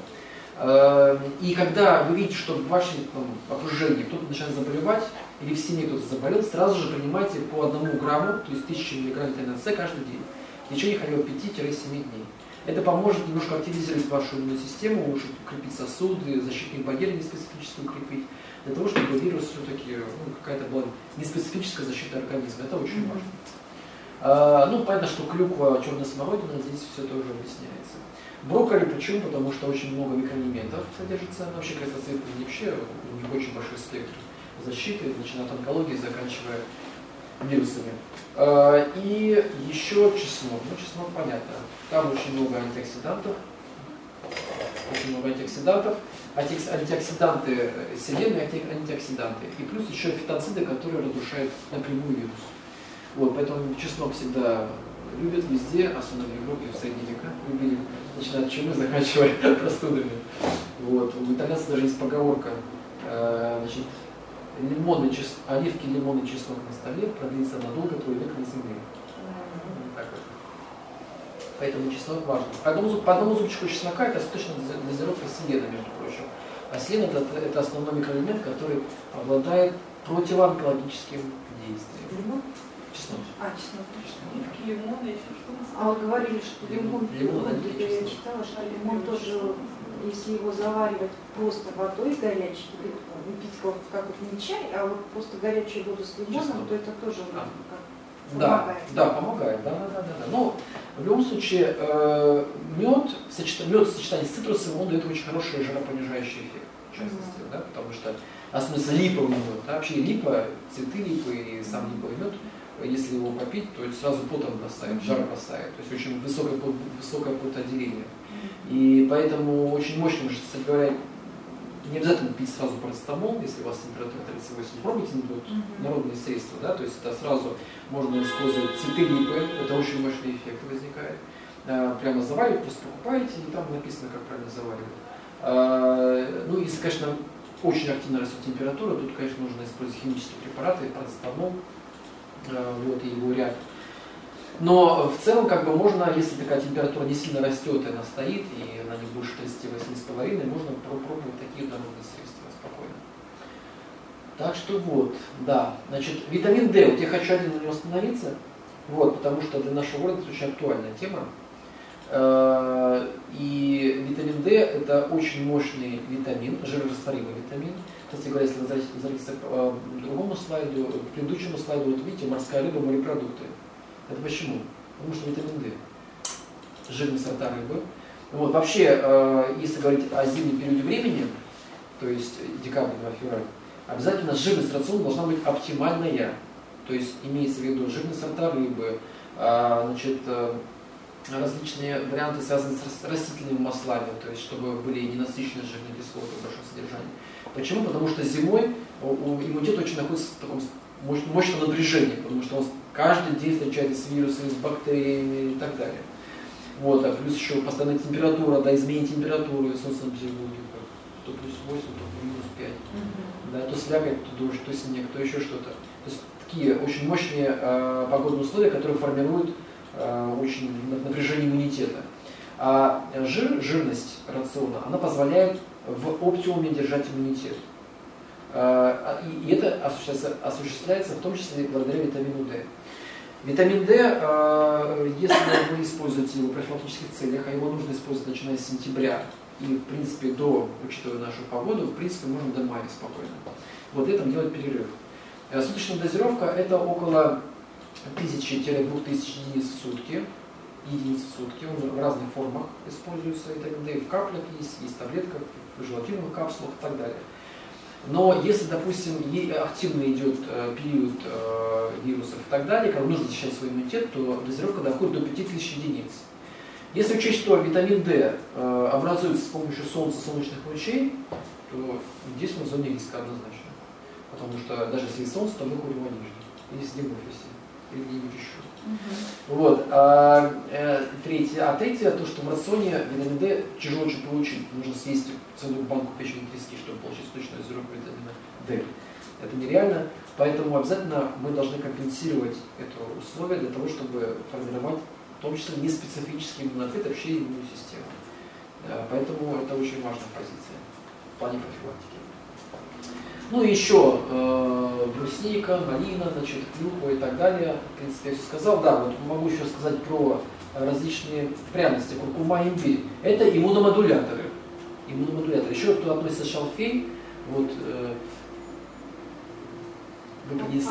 А, И когда вы видите, что в вашем там, окружении кто-то начинает заболевать, или в семье кто-то заболел, сразу же принимайте по одному грамму, то есть 1000 мг витамина С каждый день, в течение хотя бы 5-7 дней. Это поможет немножко активизировать вашу иммунную систему, улучшить, укрепить сосуды, защитные барьеры неспецифически укрепить, для того, чтобы вирус все-таки, ну, какая-то была неспецифическая защита организма. Это очень важно. А, ну, понятно, что клюква, черная смородина, здесь все тоже объясняется. Брокколи почему? Потому что очень много микроэлементов содержится. Ну, Вообще красоцветы вообще у них очень большой спектр защиты, начиная от онкологии, заканчивая вирусами. А, И еще чеснок. Ну, чеснок понятно. Там очень много антиоксидантов. Очень много антиоксидантов. Антиокс- Антиоксиданты э, селены, анти- антиоксиданты. И плюс еще фитонциды, которые разрушают напрямую вирус. Вот, поэтому чеснок всегда любят везде, особенно в Европе, в средние века любили, начиная от чумы, заканчивая простудами. Вот. У итальянцев даже есть поговорка, э, значит, лимонный чес... оливки, лимонный чеснок на столе продлится надолго твой век на земле. Вот. Поэтому чеснок важен. По одному, по одному зубчику чеснока это точно дозировка селена, между прочим. А селен это, это основной микроэлемент, который обладает противоонкологическим действием. Чеснок. А, чеснок. Оливки, лимоны, еще что-то. А вот говорили, что лимон, Лимон, вот я читала, что лимон тоже, если его заваривать просто водой горячей, ну, пить как, как вот не чай, а вот просто горячую воду с лимоном, Чеснок. то это тоже А. как Да, помогает. да, помогает, да, да, да, да. Но в любом случае э, мед, в сочет- мед в сочетании с цитрусом, он дает очень хороший жаропонижающий эффект, в частности, да, потому что, особенно если липовый мед, да, вообще липа, цветы липы и сам липовый мед, если его попить, то сразу потом бросает, жар бросает, то есть очень высокое, высокое потоотделение. И поэтому очень мощно, кстати говоря, не обязательно пить сразу парацетамол, если у вас температура 38, пробуйте вот, Мгм. народные средства, да, то есть это сразу можно использовать цветы липы, это очень мощный эффект возникает. А, Прямо заваривать, просто покупаете, и там написано, как правильно заваривать. А, Ну, если, конечно, очень активно растет температура, тут, конечно, нужно использовать химические препараты, парацетамол, а, вот, и его ряд. Но в целом, как бы можно, если такая температура не сильно растет, и она стоит, и она не больше 38,5, можно попробовать такие народные средства спокойно. Так что вот, да. Значит, витамин D, вот я хочу один на него остановиться, вот, потому что для нашего города это очень актуальная тема. Э, и витамин D это очень мощный витамин, жирорастворимый витамин. Кстати говоря, если возвратиться к другому слайду, к предыдущему слайду, вот видите, морская рыба, морепродукты. Это почему? Потому что витамин D. Жирные сорта рыбы. Вот, вообще, если говорить о зимнем периоде времени, то есть декабрь, февраль, обязательно жирность рациона должна быть оптимальная. То есть имеется в виду жирные сорта рыбы, а, значит, э, различные варианты, связанные с растительными маслами, то есть чтобы были ненасыщенные жирные кислоты в большом содержании. Почему? Потому что зимой иммунитет очень находится в таком мощном напряжении, потому что он каждый день встречается с вирусами, с бактериями и так далее. Вот, а плюс еще постоянная температура, да, изменение температуры, солнце на Петербурге, то плюс 8, то минус 5. Угу. Да, то слякоть, то дождь, то снег, то еще что-то. То есть такие очень мощные э, погодные условия, которые формируют очень напряжение иммунитета. А жир, жирность рациона, она позволяет в оптимуме держать иммунитет. Э, и это осуществляется, в том числе благодаря витамину D. Витамин D, э, если вы используете его в профилактических целях, а его нужно использовать начиная с сентября и, в принципе, до, учитывая нашу погоду, в принципе, можно до мая спокойно. Вот этом делать перерыв. Э, суточная дозировка это около 1000-2000 единиц в сутки. Единиц в сутки. Он в разных формах используется. И так далее. В каплях есть, есть таблетках, в желатиновых капсулах и так далее. Но если, допустим, активно идет э, период э, вирусов и так далее, когда нужно защищать свой иммунитет, то дозировка доходит до 5000 единиц. Если учесть, что витамин D образуется с помощью солнца, солнечных лучей, то здесь мы в зоне риска однозначно потому что даже если есть солнце, то мы ходим в одежде. Или сидим в офисе, где-нибудь еще. Угу. Вот. А, э, третье, а третье, то, что в рационе витамин D тяжело очень получить. Нужно съесть целую банку печени трески, чтобы получить точную дозировку витамина D. Это нереально, поэтому обязательно мы должны компенсировать это условие для того, чтобы формировать в том числе неспецифический иммунитет вообще иммунную систему. Поэтому это очень важная позиция в плане профилактики. Ну и еще э, брусника, малина, значит, клюква и так далее. В принципе, я все сказал. Да, вот могу еще сказать про различные пряности, куркума, имбирь. Это иммуномодуляторы. Иммуномодуляторы. Еще кто относится шалфей, вот э, вы принес...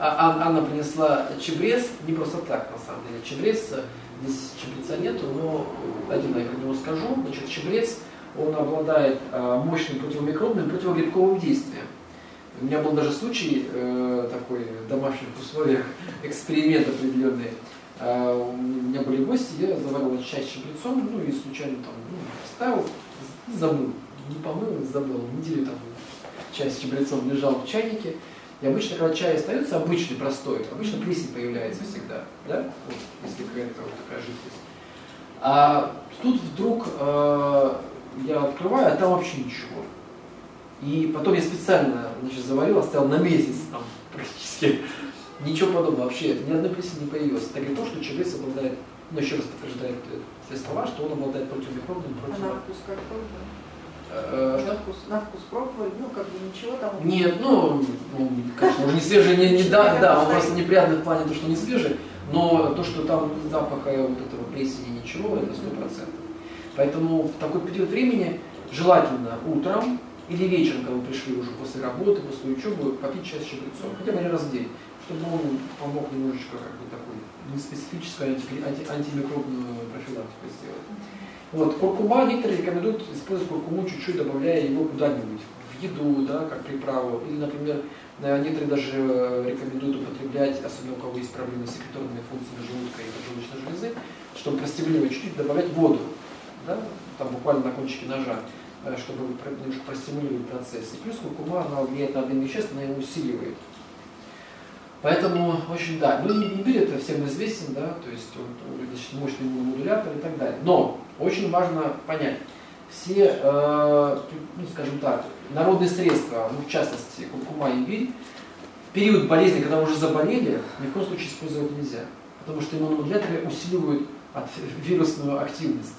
а, Анна принесла чебрец, не просто так, на самом деле. Чебрец, здесь чебреца нету, но один я про него скажу. Значит, чебрец, он обладает э, мощным противомикробным противогрибковым действием. У меня был даже случай э, такой в домашних условиях, эксперимент определенный. Э, у меня были гости, я заварил чай с чабрецом, ну и случайно там ну, ставил, забыл, не помыл, забыл, неделю там чай с чабрецом лежал в чайнике. И обычно, когда чай остается обычный, простой, обычно плесень появляется всегда, да, вот, если какая-то вот такая жидкость. А тут вдруг э, я открываю, а там вообще ничего. И потом я специально значит, заварил, оставил на месяц там, практически. Ничего подобного вообще, ни одной плесени не появилось. Это говорит то, что чебрец обладает, ну еще раз подтверждает все слова, что он обладает противомикробным, против... А на вкус как э, на вкус, на вкус пробовали, ну как бы ничего там. Нет, ну, ну конечно, он не свежий, не, не да, да, он просто неприятный в плане то, что не свежий, но то, что там запаха вот этого плесени ничего, это сто процентов. Поэтому в такой период времени желательно утром или вечером, когда вы пришли уже после работы, после учебы, попить чай с чабрецом, хотя бы один раз в день, чтобы он помог немножечко как бы такой неспецифическую анти, анти, антимикробную профилактику сделать. Вот, куркума, некоторые рекомендуют использовать куркуму чуть-чуть, добавляя его куда-нибудь, в еду, да, как приправу, или, например, э, некоторые даже рекомендуют употреблять, особенно у кого есть проблемы с секреторными функциями желудка и поджелудочной железы, чтобы простимулировать чуть-чуть, добавлять воду, да, там буквально на кончике ножа. Э, чтобы немножко простимулировать процесс. И плюс куркума, она влияет на обмен веществ, она его усиливает. Поэтому, очень да, ну имбирь это всем известен, да, то есть он, он достаточно мощный модулятор и так далее. Но очень важно понять, все, э, ну скажем так, народные средства, ну в частности куркума и имбирь, в период болезни, когда уже заболели, ни в коем случае использовать нельзя. Потому что иммуномодуляторы усиливают вирусную активность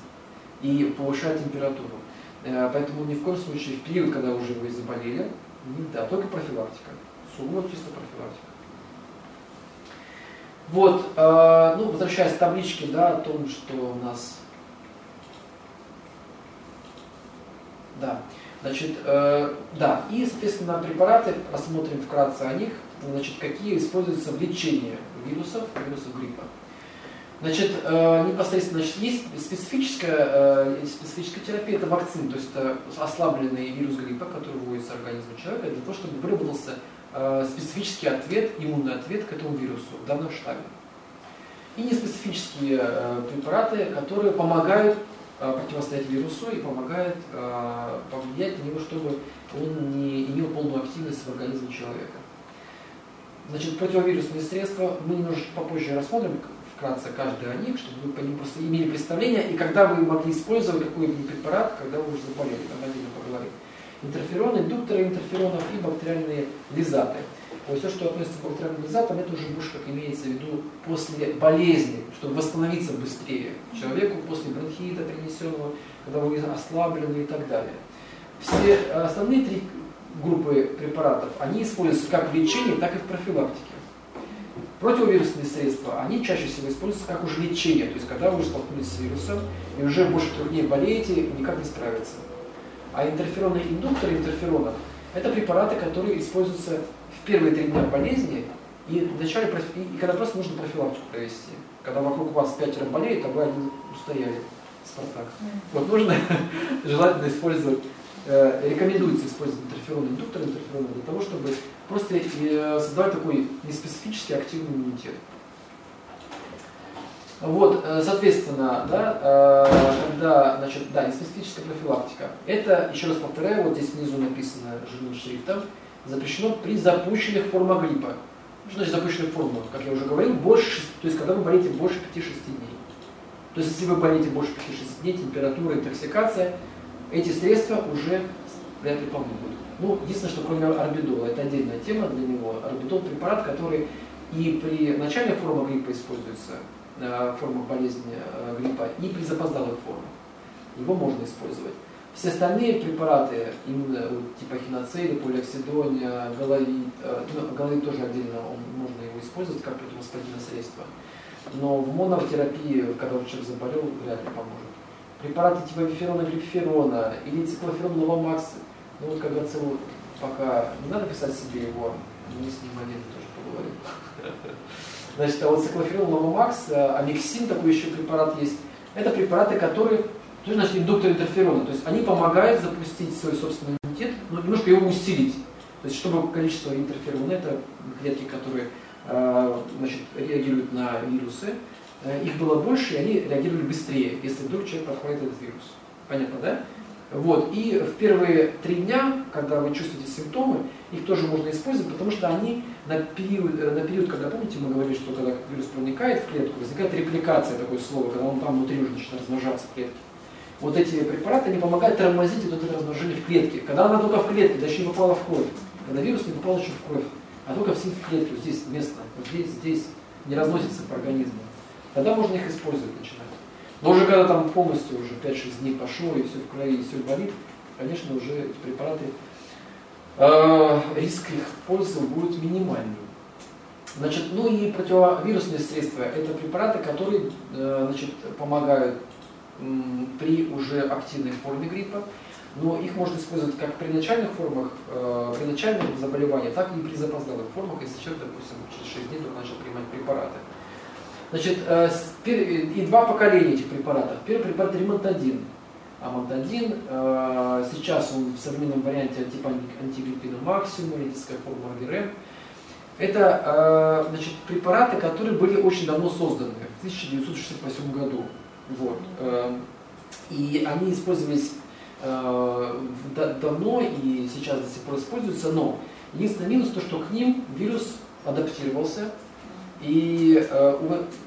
и повышают температуру. Э, поэтому ни в коем случае в период, когда уже вы заболели, не, да, только профилактика. Сугубо чисто профилактика. Вот, э, ну, возвращаясь к табличке, да, о том, что у нас... Да, значит, э, да, и, соответственно, препараты, рассмотрим вкратце о них, значит, какие используются в лечении вирусов, вирусов гриппа. Значит, э, непосредственно значит, есть специфическая, э, специфическая терапия, это вакцин, то есть это ослабленный вирус гриппа, который вводится в организм человека для того, чтобы выработался э, специфический ответ, иммунный ответ к этому вирусу в данном штамме. И неспецифические препараты, которые помогают противостоять вирусу и помогают повлиять на него, чтобы он не имел полную активность в организме человека. Значит, противовирусные средства мы немножечко попозже рассмотрим, вкратце каждый о них, чтобы вы по ним просто имели представление, и когда вы могли использовать какой-нибудь препарат, когда вы уже заболели, там отдельно поговорим. Интерфероны, индукторы интерферонов и бактериальные лизаты. То есть все, что относится к бактериальным лизатам, это уже больше как имеется в виду после болезни, чтобы восстановиться быстрее человеку после бронхита перенесенного, когда вы ослаблены и так далее. Все остальные три группы препаратов, они используются как в лечении, так и в профилактике. Противовирусные средства, они чаще всего используются как уже лечение, то есть когда вы уже столкнулись с вирусом и уже больше трех дней болеете и никак не справиться. А интерферонные индукторы интерферонов – это препараты, которые используются в первые три дня болезни и, вначале, и когда просто нужно профилактику провести. Когда вокруг вас пятеро болеет, а вы один устояли. Спартак. Вот нужно желательно использовать Э, рекомендуется использовать интерферонный индуктор интерферона для того, чтобы просто э, создавать такой неспецифический активный иммунитет. Вот, э, соответственно, да, когда, значит, да, неспецифическая профилактика. Это, еще раз повторяю, вот здесь внизу написано жирным шрифтом, запрещено при запущенных формах гриппа. Что значит запущенных формах? Как я уже говорил, больше, то есть когда вы болеете больше 5-6 дней. То есть если вы болеете больше 5-6 дней, температура, интоксикация, эти средства уже вряд ли помогут. Ну, единственное, что кроме орбидола, это отдельная тема для него. Орбидол препарат, который и при начальных формах гриппа используется, э, формах болезни э, гриппа, и при запоздалых формах. Его можно использовать. Все остальные препараты, именно типа хиноцеида, полиоксидония, галовид, э, ну, галовид тоже отдельно, он, можно его использовать как противовоспалительное средство. Но в монотерапии, когда человек заболел, вряд ли поможет препараты типа виферона, глиферона или циклоферон Ловамакс, ну вот когда целую, пока не надо писать себе его, мы с ним один тоже поговорим. Значит, а вот циклоферон Ловамакс, амиксин такой еще препарат есть, это препараты, которые тоже значит, индуктор интерферона, то есть они помогают запустить свой собственный иммунитет, но немножко его усилить. То есть, чтобы количество интерферона, это клетки, которые э, значит, реагируют на вирусы, Э, их было больше, и они реагировали быстрее, если вдруг человек подхватит этот вирус. Понятно, да? Вот. И в первые три дня, когда вы чувствуете симптомы, их тоже можно использовать, потому что они на период, э, на период когда, помните, мы говорили, что когда вирус проникает в клетку, возникает репликация, такое слово, когда он там внутри уже начинает размножаться в клетке. Вот эти препараты, они помогают тормозить вот это размножение в клетке. Когда она только в клетке, даже не попала в кровь. Когда вирус не попал еще в кровь, а только в клетке, вот здесь место, вот здесь, здесь, не разносится по организму тогда можно их использовать начинать. Но уже когда там полностью уже 5-6 дней пошло, и все в крови, и все болит, конечно, уже эти препараты, э, риск их пользы будет минимальный. Значит, ну и противовирусные средства – это препараты, которые э, значит, помогают при уже активной форме гриппа, но их можно использовать как при начальных формах, э, при начальных заболеваниях, так и при запоздалых формах, если человек, допустим, через 6 дней только начал принимать препараты. Значит, э, и два поколения этих препаратов. Первый препарат ремонтадин. Амантадин, э, сейчас он в современном варианте типа антигриппина максимум, литическая форма ГРМ. Это э, значит, препараты, которые были очень давно созданы, в 1968 году. Вот. И они использовались давно и сейчас до сих пор используются, но единственный минус то, что к ним вирус адаптировался, и э,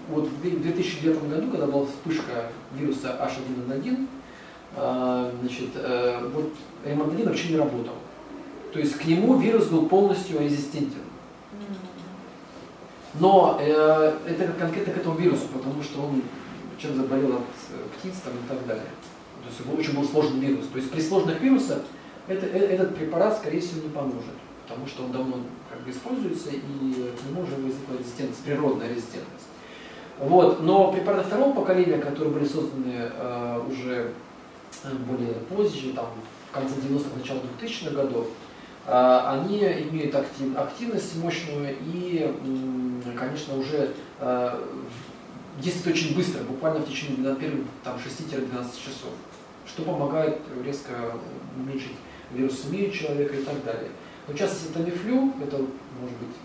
вот в 2009 году, когда была вспышка вируса H1N1, э, значит, э, вот ремонтадин вообще не работал. То есть к нему вирус был полностью резистентен. Но э, это конкретно к этому вирусу, потому что он чем заболел от птиц там, и так далее. То есть очень был сложный вирус. То есть при сложных вирусах это, э, этот препарат, скорее всего, не поможет, потому что он давно как бы используется, и к нему уже возникла резистентность, природная резистентность. Вот. Но препараты второго поколения, которые были созданы э, уже э, более позже, там, в конце 90-х, начало 2000-х годов, а, они имеют актив, активность мощную и, конечно, уже а, действуют очень быстро, буквально в течение на первых там, 6-12 часов, что помогает резко уменьшить вирус имеют человека и так далее. Но в частности Тамифлю, это, может быть,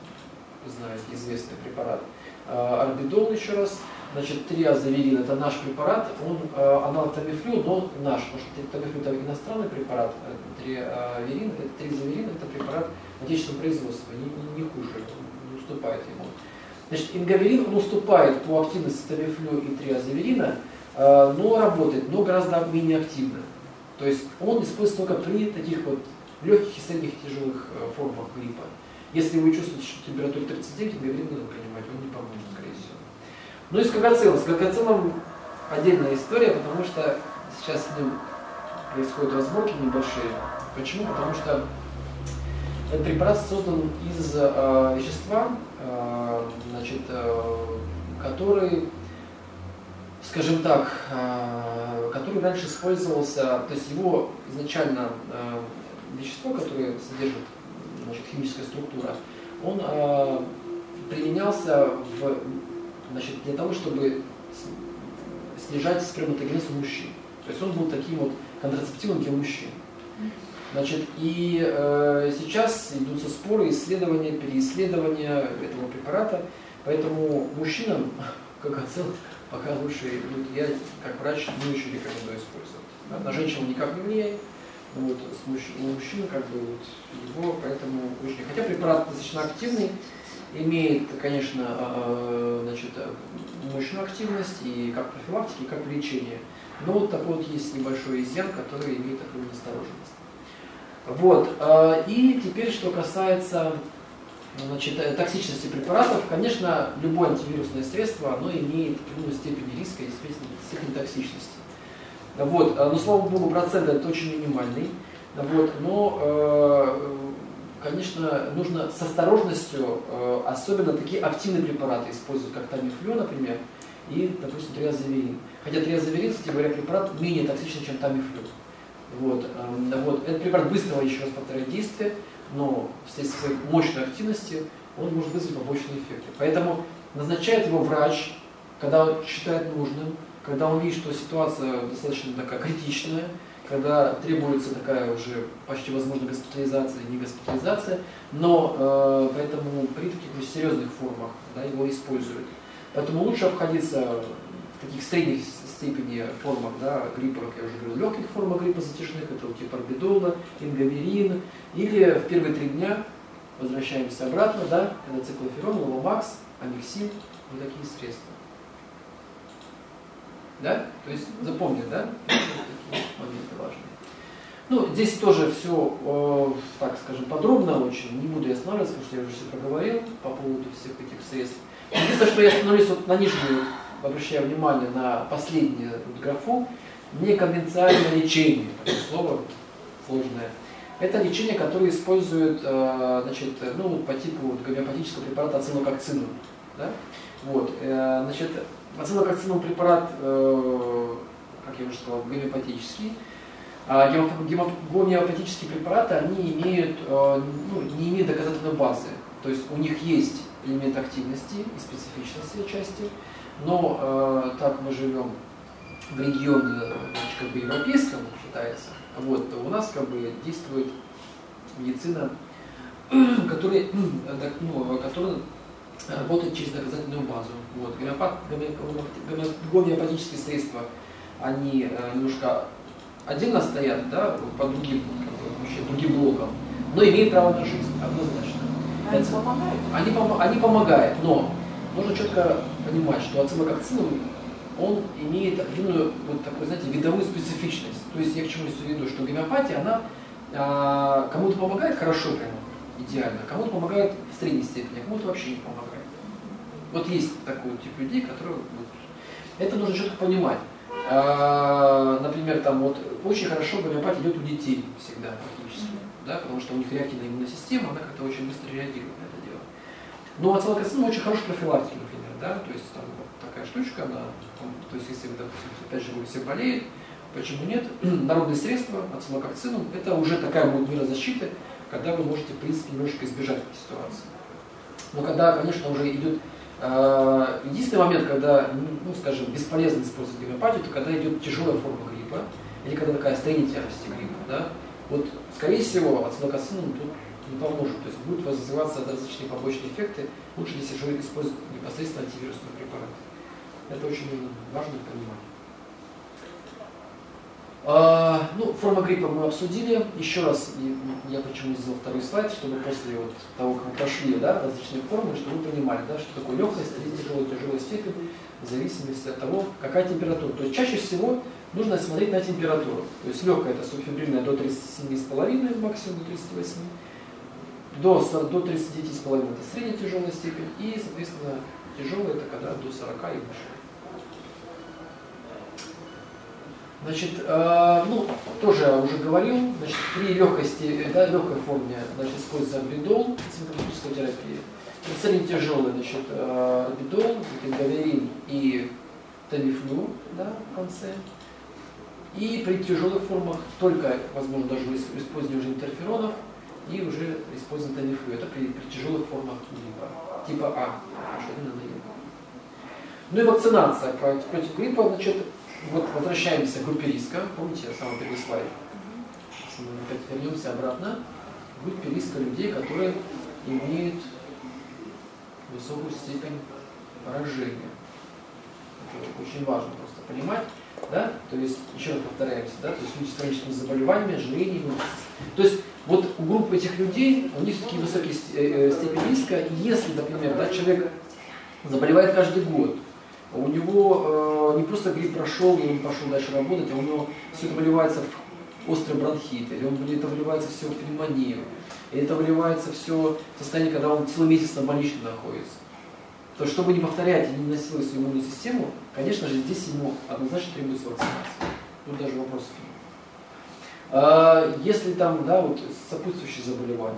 знаете, известный препарат, Арбидол еще раз, Значит, триазоверин это наш препарат, он э, аналог тамифлю, но наш, потому что тамифлю это иностранный препарат, а триаверин, это тризаверин это препарат отечественного производства, не, не, не хуже, не уступает ему. Значит, ингаверин он уступает по активности тамифлю и триазоверина, э, но работает, но гораздо менее активно. То есть он используется только при таких вот легких и средних тяжелых э, формах гриппа. Если вы чувствуете, что температура 39, ингаверин надо принимать, он не поможет. Ну и с Кагацилом. С Кагацилом отдельная история, потому что сейчас с ним происходят разборки небольшие. Почему? Потому что этот препарат создан из э, вещества, э, значит, э, который, скажем так, э, который раньше использовался, то есть его изначально э, вещество, которое содержит значит, химическая структура, он э, применялся в значит, для того, чтобы снижать сперматогенез у мужчин. То есть он был таким вот контрацептивом для мужчин. Значит, и э, сейчас идутся споры, исследования, переисследования этого препарата, поэтому мужчинам, как оцел, пока лучше, ну, я как врач не очень рекомендую использовать. На женщину никак не влияет, вот, у мужчин как бы вот, его, поэтому очень... Хотя препарат достаточно активный, имеет, конечно, а, значит, мощную активность и как профилактики, и как лечение. Но вот такой вот есть небольшой изъян, который имеет такую неосторожность. Вот. А, и теперь, что касается значит, токсичности препаратов, конечно, любое антивирусное средство, оно имеет определенную степень риска и степень токсичности. Вот. А, но, слава богу, процент это очень минимальный. Вот. Но конечно, нужно с осторожностью, э, особенно такие активные препараты использовать, как тамифлю, например, и, допустим, триазоверин. Хотя триазоверин, кстати говоря, препарат менее токсичный, чем тамифлю. Вот, вот. Этот препарат быстрого еще раз повторяет действие, но вследствие своей мощной активности он может вызвать побочные эффекты. Поэтому назначает его врач, когда считает нужным, когда он видит, что ситуация достаточно такая критичная, когда требуется такая уже почти возможно госпитализация, не госпитализация, но э, поэтому при таких очень серьезных формах да, его используют. Поэтому лучше обходиться в таких средних степени формах да, гриппа, как я уже говорил, легких формах гриппа затяжных, это типа ингаверин, или в первые три дня возвращаемся обратно, да, это циклоферон, ломакс, амиксин, вот такие средства. Да? То есть запомни, да? Моменты важные. Ну, здесь тоже все, э, так скажем, подробно очень. Не буду я останавливаться, потому что я уже все проговорил по поводу всех этих средств. Единственное, что я остановлюсь вот на нижнюю, обращаю внимание на последнюю вот графу, неконвенциальное лечение. Такое слово сложное. Это лечение, которое используют э, значит, ну, по типу гомеопатического препарата ацинококцину. Да? Вот, э, значит, Ацилококциновый препарат, э, как я уже сказал, гомеопатический. А препараты, они имеют, э, ну, не имеют доказательной базы. То есть у них есть элемент активности и специфичности отчасти, но э, так мы живем в регионе как бы европейском, считается, вот, у нас как бы действует медицина, которая, ну, которая работает через доказательную базу. Вот. Гомеопат, гомеопатические средства, они э, немножко отдельно стоят, да, по другим, вообще, другим блокам, но имеют право на жизнь, однозначно. Они Это, помогают? Они, пом они помогают, но нужно четко понимать, что ацилококциновый, он имеет определенную, вот такую, знаете, видовую специфичность. То есть я к чему в виду, что гомеопатия, она а, кому-то помогает хорошо прямо, идеально, кому-то помогает в средней степени, а кому-то вообще не помогает. Вот есть такой тип людей, которые... Вот, это нужно четко понимать. А, например, там вот очень хорошо гомеопатия идет у детей всегда практически, mm-hmm. да, потому что у них реактивная иммунная система, она как-то очень быстро реагирует на это дело. Но ацелокоцин очень хороший профилактики, например, да, то есть там вот такая штучка, она, то есть если, допустим, опять же, все болеют, Почему нет? Народные средства, ацилококцинум, это уже такая будет мера защиты, когда вы можете, в принципе, немножко избежать этой ситуации. Но когда, конечно, уже идет э, единственный момент, когда, ну, скажем, бесполезно использовать гомеопатию, это когда идет тяжелая форма гриппа, или когда такая средней тяжести гриппа, да, вот, скорее всего, ацилококцинум тут не поможет, то есть будут развиваться различные побочные эффекты, лучше если человек использует непосредственно антивирусные препараты. Это очень важно понимать. А, ну, форма гриппа мы обсудили. Еще раз, я почему сделал второй слайд, чтобы после вот того, как мы прошли да, различные формы, чтобы вы понимали, да, что такое легкость, тяжелая, тяжелая степень, в зависимости от того, какая температура. То есть чаще всего нужно смотреть на температуру. То есть легкая это субфибрильная до 37,5, максимум до 38, до, до 39,5 это средняя тяжелая степень, и, соответственно, тяжелая это когда до 40 и выше. Значит, э, ну, тоже я уже говорил, значит, при легкости, да, легкой форме, значит, используется арбидол, симптоматическая терапия. При средне тяжелой, значит, э, гаверин и тамифлю, да, в конце. И при тяжелых формах только, возможно, даже использование уже интерферонов и уже использование тамифлю. Это при, при тяжелых формах гриппа, типа А, H1N1. Ну и вакцинация против гриппа, значит, вот возвращаемся к группе риска. Помните самый первый слайд? Если мы вернемся обратно. В группе риска людей, которые имеют высокую степень поражения. Это очень важно просто понимать. Да? То есть, еще раз повторяемся, да? то есть люди с хроническими заболеваниями, ожирением. То есть, вот у группы этих людей, у них такие высокие э, э, степени риска, если, например, да, человек заболевает каждый год, у него э, не просто грипп прошел, и он пошел дальше работать, а у него все это выливается в острый бронхит, или он, это выливается все в пневмонию, и это выливается все в состояние, когда он целый месяц на больничном находится. То чтобы не повторять и не насиловать свою иммунную систему, конечно же, здесь ему однозначно требуется вакцинация. Тут даже вопросов нет. А, если там, да, вот сопутствующие заболевания,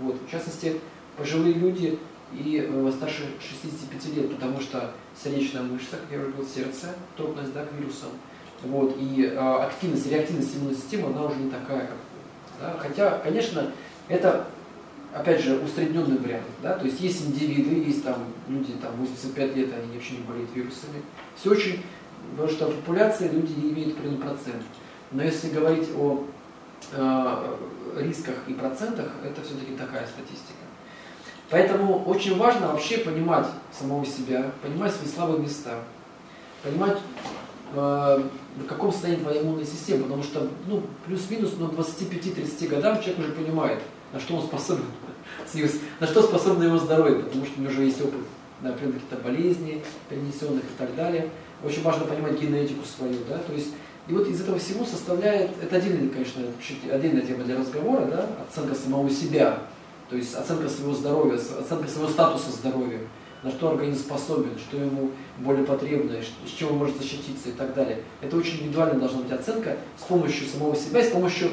вот, в частности, пожилые люди и э, старше 65 лет, потому что сердечная мышца, как я уже говорил, сердце, тропность да, к вирусам. Вот, и э, активность, реактивность иммунной системы, она уже не такая, как да? Хотя, конечно, это, опять же, усредненный вариант. Да? То есть есть индивиды, есть там люди там, 85 лет, они вообще не болеют вирусами. Все очень, потому что в популяции люди имеют определенный процент. Но если говорить о э, рисках и процентах, это все-таки такая статистика. Поэтому очень важно вообще понимать самого себя, понимать свои слабые места, понимать, э, в каком состоянии твоя иммунная система, потому что ну, плюс-минус ну, 25-30 годам человек уже понимает, на что он способен, на что способно его здоровье, потому что у него уже есть опыт, например, какие-то болезни, перенесенных и так далее. Очень важно понимать генетику свою, да, то есть и вот из этого всего составляет, это отдельная, конечно, отдельная тема для разговора, да, оценка самого себя, то есть оценка своего здоровья, оценка своего статуса здоровья, на что организм способен, что ему более потребно, с чем он может защититься и так далее. Это очень индивидуальная должна быть оценка с помощью самого себя и с помощью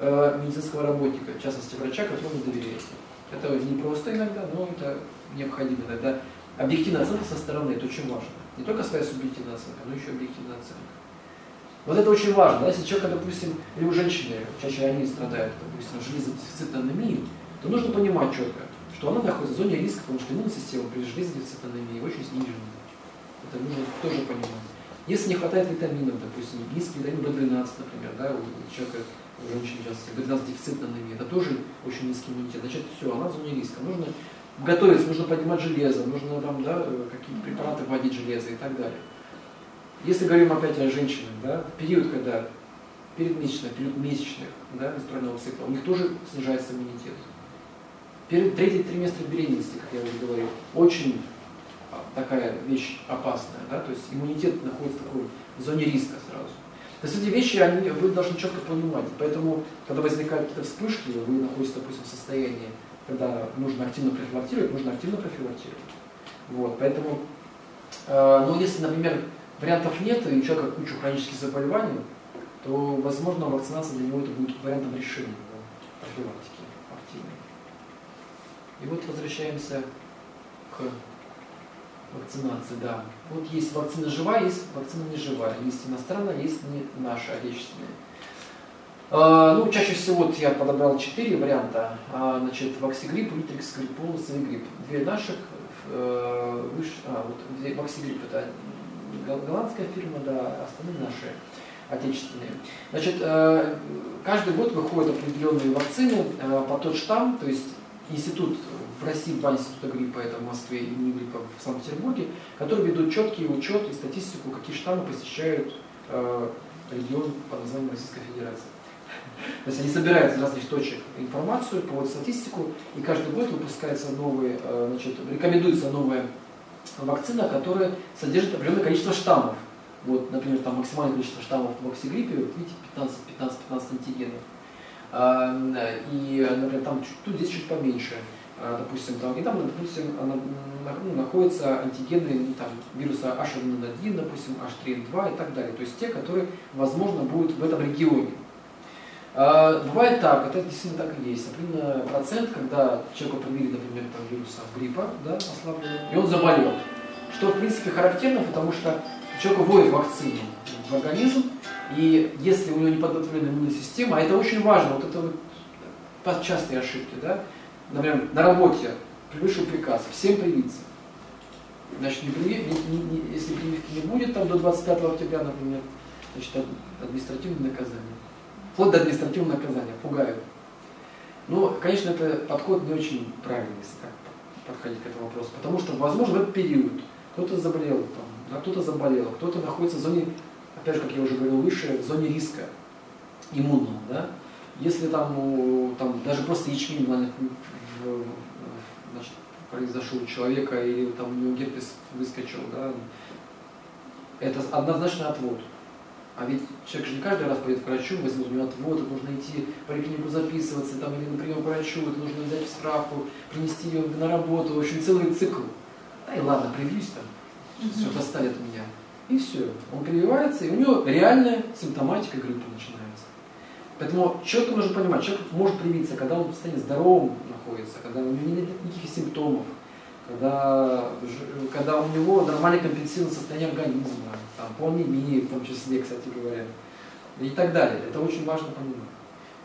э, медицинского работника, в частности врача, которому доверяете. Это не просто иногда, но это необходимо. Это объективная оценка со стороны, это очень важно. Не только своя субъективная оценка, но еще объективная оценка. Вот это очень важно. Да? Если человек, допустим, или у женщины, чаще они страдают, допустим, железодефицитной анемией, то нужно понимать четко, что она находится в зоне риска, потому что иммунная система при железодефицитной анемии очень снижена. Это нужно тоже понимать. Если не хватает витаминов, допустим, низкий витамин B12, например, да, у человека, у женщин часто B12 дефицитная анемия, это тоже очень низкий иммунитет. Значит, все, она в зоне риска. Нужно готовиться, нужно поднимать железо, нужно там, да, какие препараты вводить железо и так далее. Если говорим опять о женщинах, да, в период, когда перед месячных, период месячных, да, менструального цикла, у них тоже снижается иммунитет. Третий триместр беременности, как я уже говорил, очень такая вещь опасная, да, то есть иммунитет находится в такой зоне риска сразу. То есть эти вещи они, вы должны четко понимать. Поэтому, когда возникают какие-то вспышки, вы находитесь, допустим, в состоянии, когда нужно активно профилактировать, нужно активно профилактировать. Вот, поэтому, э, ну, если, например, вариантов нет, и у человека куча хронических заболеваний, то, возможно, вакцинация для него это будет вариантом решения да, профилактики. И вот возвращаемся к вакцинации, да. Вот есть вакцина живая, есть вакцина не живая. Есть иностранная, есть не наша, отечественная. А, ну, чаще всего вот я подобрал четыре варианта. А, значит, ваксигрипп, Литрикс, Гриппол, Савигрипп. Две наших, э, выше, а, вот ваксигрипп это голландская фирма, да, остальные наши отечественные. Значит, э, каждый год выходят определенные вакцины э, по тот штамм, то есть институт в России, два института гриппа, это в Москве и не гриппа в Санкт-Петербурге, которые ведут четкий учет и статистику, какие штаммы посещают э, регион под названием Российской Федерации. То есть они собирают из разных точек информацию, проводят статистику, и каждый год выпускается новый, значит, рекомендуется новая вакцина, которая содержит определенное количество штаммов. Вот, например, там максимальное количество штаммов в ваксигриппе, вот видите, 15-15-15 антигенов. А, и, например, там тут здесь чуть поменьше. А, допустим, там, и там, допустим, ну, находятся антигены ну, там, вируса H1N1, допустим, H3N2 и так далее. То есть те, которые, возможно, будут в этом регионе. А, бывает так, это действительно так и есть. Например, процент, когда человеку привили, например, там, вируса гриппа, да, ослабленного, и он заболел. Что, в принципе, характерно, потому что человек вводит вакцину в организм, и если у него не подготовлена иммунная система, а это очень важно, вот это вот частые ошибки, да, например, на работе вышел приказ, всем привиться. Значит, не привив, не, не, не, если прививки не будет там до 25 октября, например, значит, административное наказание вплоть до административного наказания, пугают. Ну, конечно, это подход не очень правильный, если так подходить к этому вопросу, потому что, возможно, в этот период кто-то заболел, там, да, кто-то заболел, кто-то находится в зоне, опять же, как я уже говорил выше, в зоне риска иммунного, да, если там, ну, там даже просто ячмень значит, произошел у человека, или там у него герпес выскочил, да, это однозначно отвод. А ведь человек же не каждый раз пойдет к врачу, возьмет у него отвод, это нужно идти в поликлинику записываться, там, или на прием к врачу, это нужно дать справку, принести ее на работу, в общем, целый цикл. Ай, ладно, привьюсь там, все, достали от меня. И все. Он прививается, и у него реальная симптоматика гриппа начинается. Поэтому четко нужно понимать, человек может привиться, когда он в состоянии здоровом находится, когда у него нет никаких симптомов, когда, когда у него нормально компенсировано состояние организма, там, по анемии в том числе, кстати говоря, и так далее. Это очень важно понимать.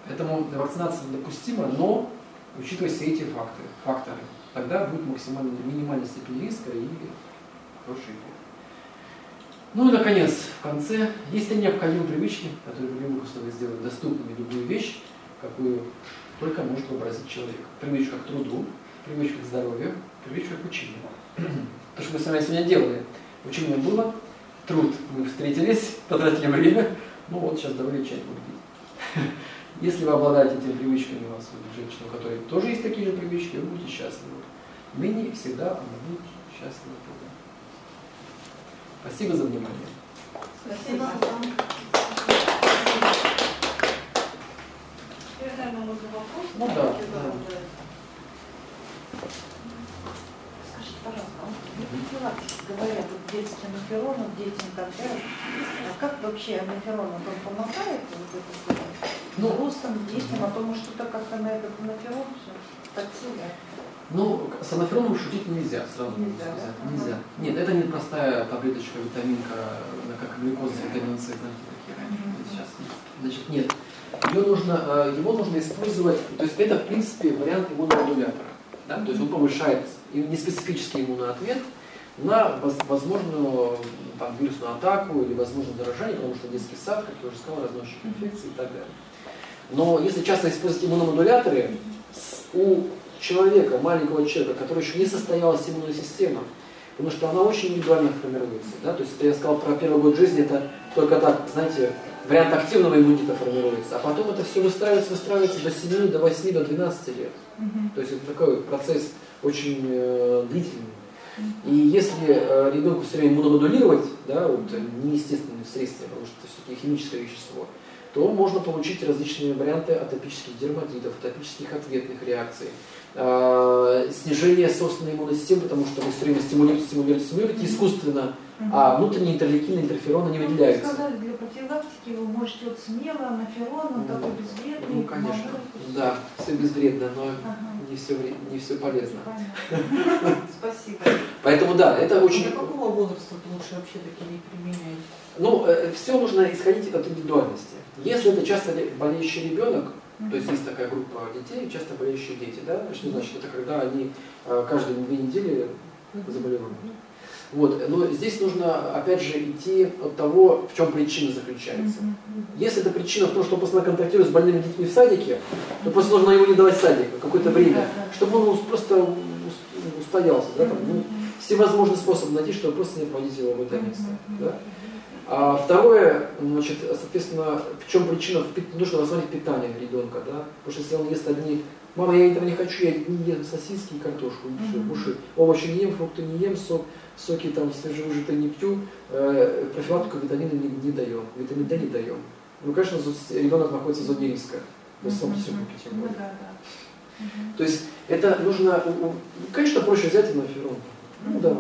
Поэтому вакцинация допустима, но учитывая все эти факторы, факторы тогда будет максимально минимальная степень риска и хороший эффект. Ну и наконец, в конце, есть ли необходимые привычки, которые в любых условиях доступными любую вещь, какую только может вообразить человек. Привычка к труду, привычка к здоровью, привычка к учению. То, что мы с вами сегодня делали. Учение было, труд мы встретились, потратили время, ну вот сейчас давай чай будем пить. Если вы обладаете этими привычками, у вас женщина, у которой тоже есть такие же привычки, вы будете счастливы. Ныне всегда она будет счастлива. Спасибо за внимание. Спасибо вам. Ну да. да. пожалуйста, говорят, вот детский анаферон, детям так далее. А как вообще анаферон, он помогает вот это ну, взрослым, детям, а то мы что-то как-то на этот анаферон все так сильно. Ну, с анафероном шутить нельзя сразу. Нельзя, да? нельзя. Нет, это не простая таблеточка, витаминка, как глюкоза, витамин С, знаете, такие раньше. Сейчас Значит, нет. Ее нужно, э, его нужно использовать, то есть это, в принципе, вариант иммуномодулятора. Да? То есть он повышает неспецифический иммунный ответ на возможную там, вирусную атаку или возможное заражение, потому что детский сад, как я уже сказал, разносчик инфекции и так далее. Но если часто использовать иммуномодуляторы, у человека, маленького человека, который еще не состоялась иммунная система, потому что она очень индивидуально формируется. Да? То есть, это я сказал про первый год жизни, это только так, знаете, вариант активного иммунитета формируется, а потом это все выстраивается, выстраивается до 7, до 8, до 12 лет. Угу. То есть это такой процесс очень э, длительный. И если э, ребенку все время иммуномодулировать, да, вот, неестественные средства, потому что это все-таки химическое вещество, то можно получить различные варианты атопических дерматитов, атопических ответных реакций, э, снижение собственной иммунной системы, потому что вы все время стимулируете, стимулируете, стимулируете искусственно, а внутренние интерлейкины, интерфероны не выделяются. Вы сказали, для профилактики вы можете вот смело, анаферон, он такой безвредный. Ну, конечно, да, все безвредно, но ага не все, не все полезно. Спасибо. Поэтому да, это очень... Для какого возраста лучше вообще такие применять? Ну, все нужно исходить от индивидуальности. Если это часто болеющий ребенок, то есть есть такая группа детей, часто болеющие дети, да? Что значит? Это когда они э, каждые две недели заболевают. Вот. Но здесь нужно, опять же, идти от того, в чем причина заключается. Если эта причина в том, что постоянно контактирует с больными детьми в садике, то просто нужно ему не давать садик какое-то время, чтобы он просто устоялся. Да, там, ну, всевозможные способы найти, чтобы просто не отводить его в это место. Да? А второе, значит, соответственно, в чем причина, нужно рассмотреть питание ребенка, да, потому что если он ест одни, мама, я этого не хочу, я не ем сосиски и картошку, и все, кушай, овощи не ем, фрукты не ем, сок, соки там свежевыжатые не пью, э, профилактику витамины не, не даем, витамин D не даем. Ну, конечно, ребенок находится в зоне риска, в высоком тем более. То есть это нужно, конечно, проще взять и на Ну да.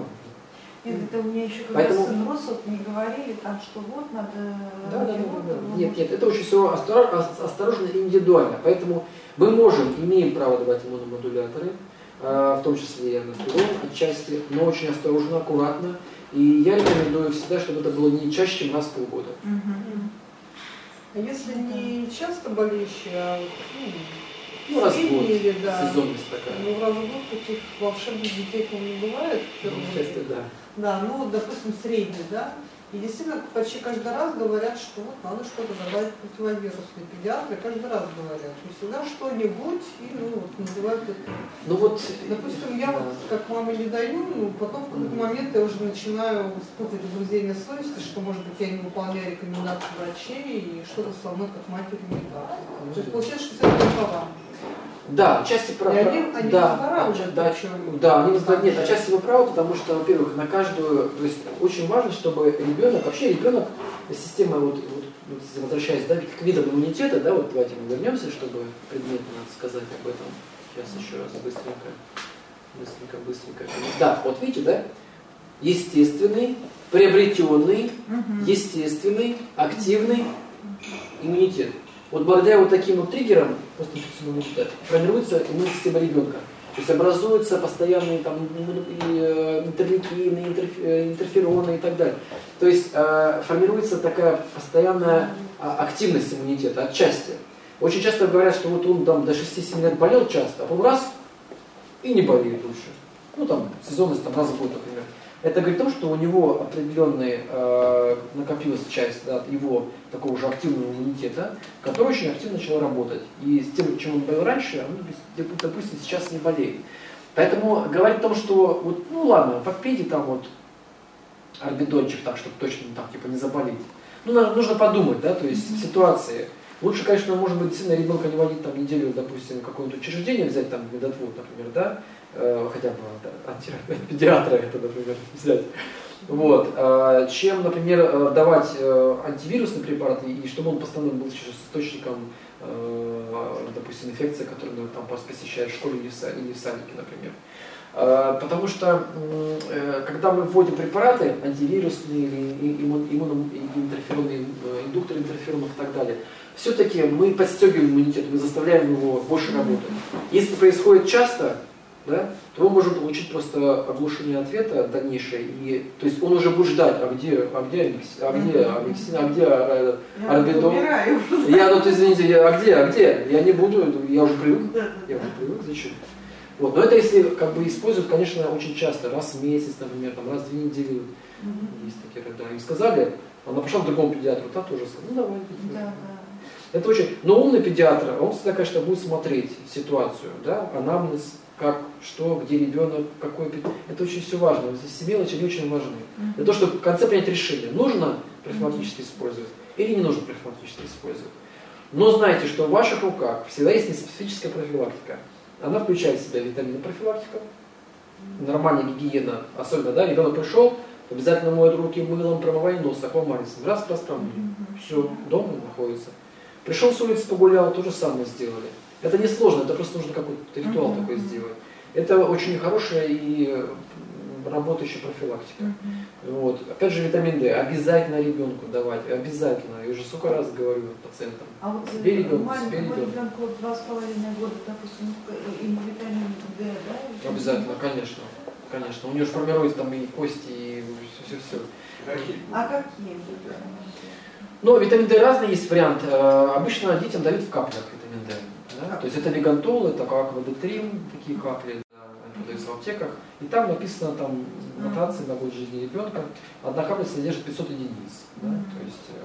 Нет, это у меня еще когда Поэтому... сын рос, вот мне говорили там, что вот надо... Да, да, да, да. Нет, нет, это очень все осторожно и индивидуально. Поэтому мы можем, имеем право давать иммуномодуляторы, а, в том числе и анатолон отчасти, но очень осторожно, аккуратно. И я рекомендую всегда, чтобы это было не чаще, чем раз в полгода. А если не часто болеющий, а ну, ну, раз в год, или, да. сезонность такая. Ну, раз в год таких волшебных детей, не бывает. Ну, часто, да. Да, ну, допустим, средний, да. И действительно, почти каждый раз говорят, что вот надо что-то добавить противовирусные педиатры, каждый раз говорят. И всегда что-нибудь, и ну, вот, называют это. Ну вот, Допустим, я да. вот как мама не даю, ну, потом в какой-то момент я уже начинаю испытывать угрызение совести, что, может быть, я не выполняю рекомендации врачей, и что-то со мной как матери не так. То есть получается, что все это вам. Да, отчасти прав. Они, они да, отчасти, да, да, они воздают, нет, отчасти вы правы, потому что, во-первых, на каждую, то есть очень важно, чтобы ребенок, вообще ребенок, система, вот, вот, вот возвращаясь, да, к видам иммунитета, да, вот давайте мы вернемся, чтобы предметно сказать об этом. Сейчас еще раз быстренько, быстренько, быстренько. Да, вот видите, да, естественный, приобретенный, естественный, активный иммунитет. Вот благодаря вот таким вот триггерам, формируется иммунная система ребенка. То есть образуются постоянные там, э, интерлейкины, э, интерфероны и так далее. То есть э, формируется такая постоянная а, активность иммунитета отчасти. Очень часто говорят, что вот он там до 6-7 лет болел часто, а потом раз и не болеет лучше. Ну там сезонность там раз в год, например. Это говорит о том, что у него определенный э, накопилась часть да, его такого же активного иммунитета, который очень активно начал работать. И с тем, чем он болел раньше, он, допустим, сейчас не болеет. Поэтому говорить о том, что вот, ну ладно, попейте там вот арбидончик так, чтобы точно там типа не заболеть. Ну, нужно подумать, да, то есть в ситуации. Лучше, конечно, может быть, действительно ребенка не водить там неделю, допустим, какое-нибудь учреждение взять, там, медотвод, например, да, хотя бы от это, например, взять. Вот. Э, чем, например, э, давать антивирусный препарат, и чтобы он постоянно был еще источником, допустим, инфекции, которую там посещает в школе или в садике, например. Потому что, когда мы вводим препараты, антивирусные или иммуноинтерферонные, индукторы интерферонов и так далее, все-таки мы подстегиваем иммунитет, мы заставляем его больше работать. Если происходит часто, да, то мы можем получить просто оглушение ответа дальнейшее. И, то есть он уже будет ждать, а где, а где, а где, а где, а где а, Арбидон? Я, ну, извините, я, а где, а где? Я не буду, я уже привык, я уже привык, зачем? Вот. Но это если как бы используют, конечно, очень часто, раз в месяц, например, там, раз в две недели. Есть такие, когда им сказали, она пошла к другому педиатру, та тоже сказала, ну давай. Да, да. Это очень, но умный педиатр, он всегда, конечно, будет смотреть ситуацию, да, анамнез, как, что, где ребенок, какой Это очень все важно. Вот эти мелочи они очень важны. Для того, чтобы в конце принять решение, нужно профилактически использовать или не нужно профилактически использовать. Но знайте, что в ваших руках всегда есть неспецифическая профилактика. Она включает в себя витамины профилактика, нормальная гигиена, особенно, да, ребенок пришел, обязательно моет руки мылом, промывай нос, аквамарисом, раз, раз промыли. Все, дома находится. Пришел с улицы, погулял, то же самое сделали. Это не сложно, это просто нужно какой-то ритуал mm-hmm. такой сделать. Это очень хорошая и работающая профилактика. Вот. Опять же, витамин D обязательно ребенку давать, обязательно. Я уже сколько раз говорю пациентам. А вот Себе ребенку, маленькому себе ребенку. ребенку вот два с половиной года, допустим, э, ему витамин D, да? Обязательно, конечно. Конечно. У нее же формируются там и кости, и все-все-все. А какие витамины? Но витамин D разный есть вариант. Э, Обычно детям дают в каплях. Да. То есть это вегантол, это как водотрин, такие капли, они продаются в аптеках. И там написано там нотации на год жизни ребенка. Одна капля содержит 500 единиц. Да? То есть э,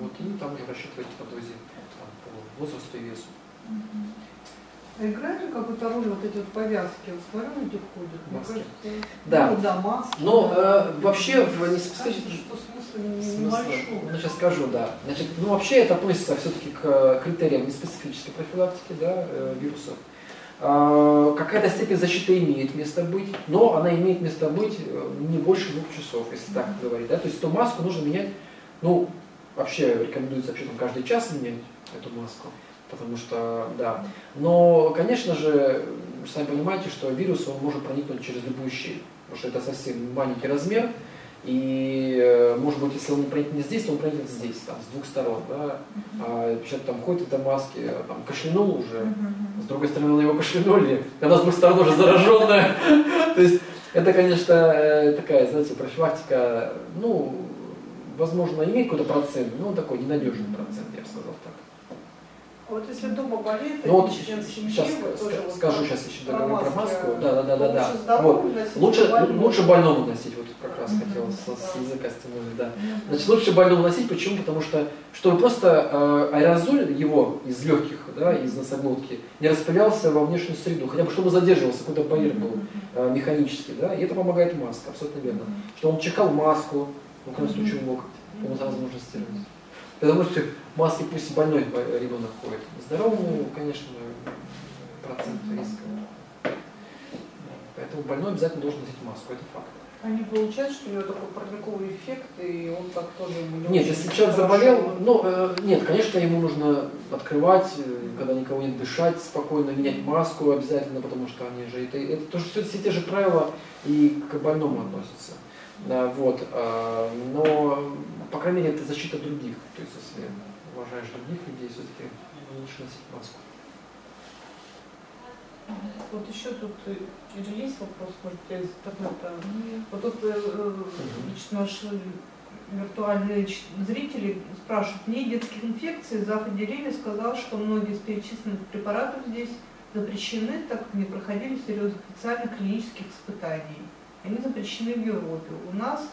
вот и там уже рассчитываете по дозе там, по возрасту и весу. А играют ли какую-то роль вот эти вот повязки? Вот смотрю, люди ходят. Мне Маски. кажется, Да. Ну, да, маски. Но да. э, вообще в неспецифических что смысл не- Смысла? небольшой. Ну, сейчас скажу, да. Значит, ну, вообще это относится все-таки к э, критериям неспецифической профилактики да, э, вирусов. А, Какая-то степень защиты имеет место быть, но она имеет место быть э, не больше двух часов, если так говорить. Да? То есть эту маску нужно менять, ну, вообще рекомендуется вообще там каждый час менять эту маску, потому что, да. Но, конечно же, сами понимаете, что вирус он может проникнуть через любую щель, потому что это совсем маленький размер, и, э, может быть, если он не проникнет не здесь, то он проникнет здесь, там, с двух сторон, да. А человек там ходит в этой маске, там, кашлянул уже, с другой стороны, на него кашлянули, она с двух сторон уже зараженная. То есть, это, конечно, э, такая, знаете, профилактика, ну, возможно, имеет какой-то процент, но он такой ненадежный процент, я бы сказал так. А Вот если дома болеет, Ну вот член семьи, сейчас вот тоже вот скажу, про- сейчас еще про договорю про маску. Да, да, да, да, да. Вот. носить, Лучше, больному. лучше больному носить, вот как раз Мгм. хотел с, с Да. языка стянуть, да. Значит, лучше больному носить, почему? Потому что, чтобы просто э, аэрозоль его из легких, да, из носоглотки, не распылялся во внешнюю среду, хотя бы чтобы задерживался, какой-то барьер был э, механический, да, и это помогает маска, абсолютно верно. Что он чихал маску, ну, в крайнем случае, в локоть, ему сразу нужно стирать. Потому что маски пусть и больной бо- ребенок ходит. Здоровому, конечно, процент риска. Поэтому больной обязательно должен носить маску, это факт. А не получается, что у него такой парниковый эффект, и он так тоже не Нет, если человек заболел, ну, э, нет, конечно, ему нужно открывать, э, когда никого нет, дышать спокойно, менять маску обязательно, потому что они же, это, это тоже все, все те же правила и к больному относятся. Вот, а, но, по крайней мере, это защита других. То есть, если уважаешь других людей, все-таки лучше носить маску. Вот еще тут э, или есть вопрос, может, из интернета? Вот тут э, э, лично наши виртуальные зрители спрашивают, мне детских инфекций Зав. отделение сказал, что многие из перечисленных препаратов здесь запрещены, так как не проходили серьезных официальных клинических испытаний. Они запрещены в Европе. У нас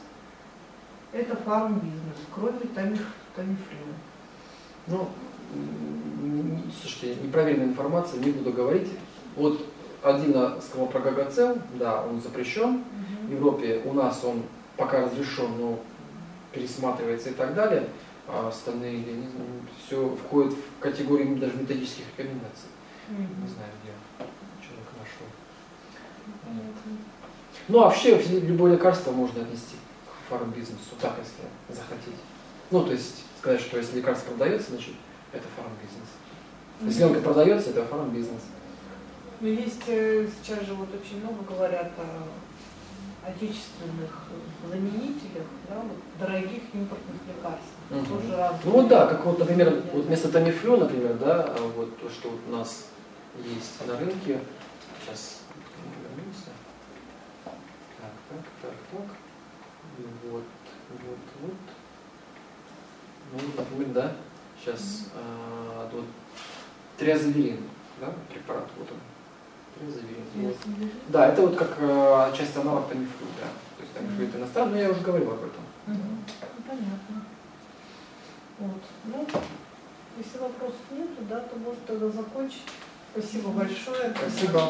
это фарм-бизнес, кроме тамиф, тамифлю. Ну, слушайте, непроверенная информация, не буду говорить. Вот отдельно сказал про гагацел, да, он запрещен. В Европе у нас он пока разрешен, но пересматривается и так далее. А остальные, я не знаю, все входит в категорию даже методических рекомендаций. Не знаю, где человек нашел. Ну, а вообще, любое лекарство можно отнести к фармбизнесу, так, если захотите. Ну, то есть, сказать, что если лекарство продается, значит, это фармбизнес. Если он продается, это фармбизнес. Но есть э, сейчас же вот очень много говорят о отечественных заменителях, да, вот, дорогих импортных лекарств. Мгм. Тоже. Ну вот да, как вот, например, вот вместо тамифлю, например, да, а вот то, что вот у нас есть на рынке. Сейчас. Так, так, так. И вот, вот, вот. Ну, например, да, сейчас а, вот триазоверин, да, препарат, вот он. Триазоверин. Вот. Да, это вот как э, часть аналог тамифлю, да. То есть тамифлю это иностранный, но я уже говорил об этом. Ну, Понятно. Вот. Ну, если вопросов нет, да, то может тогда закончить. Спасибо большое. Спасибо.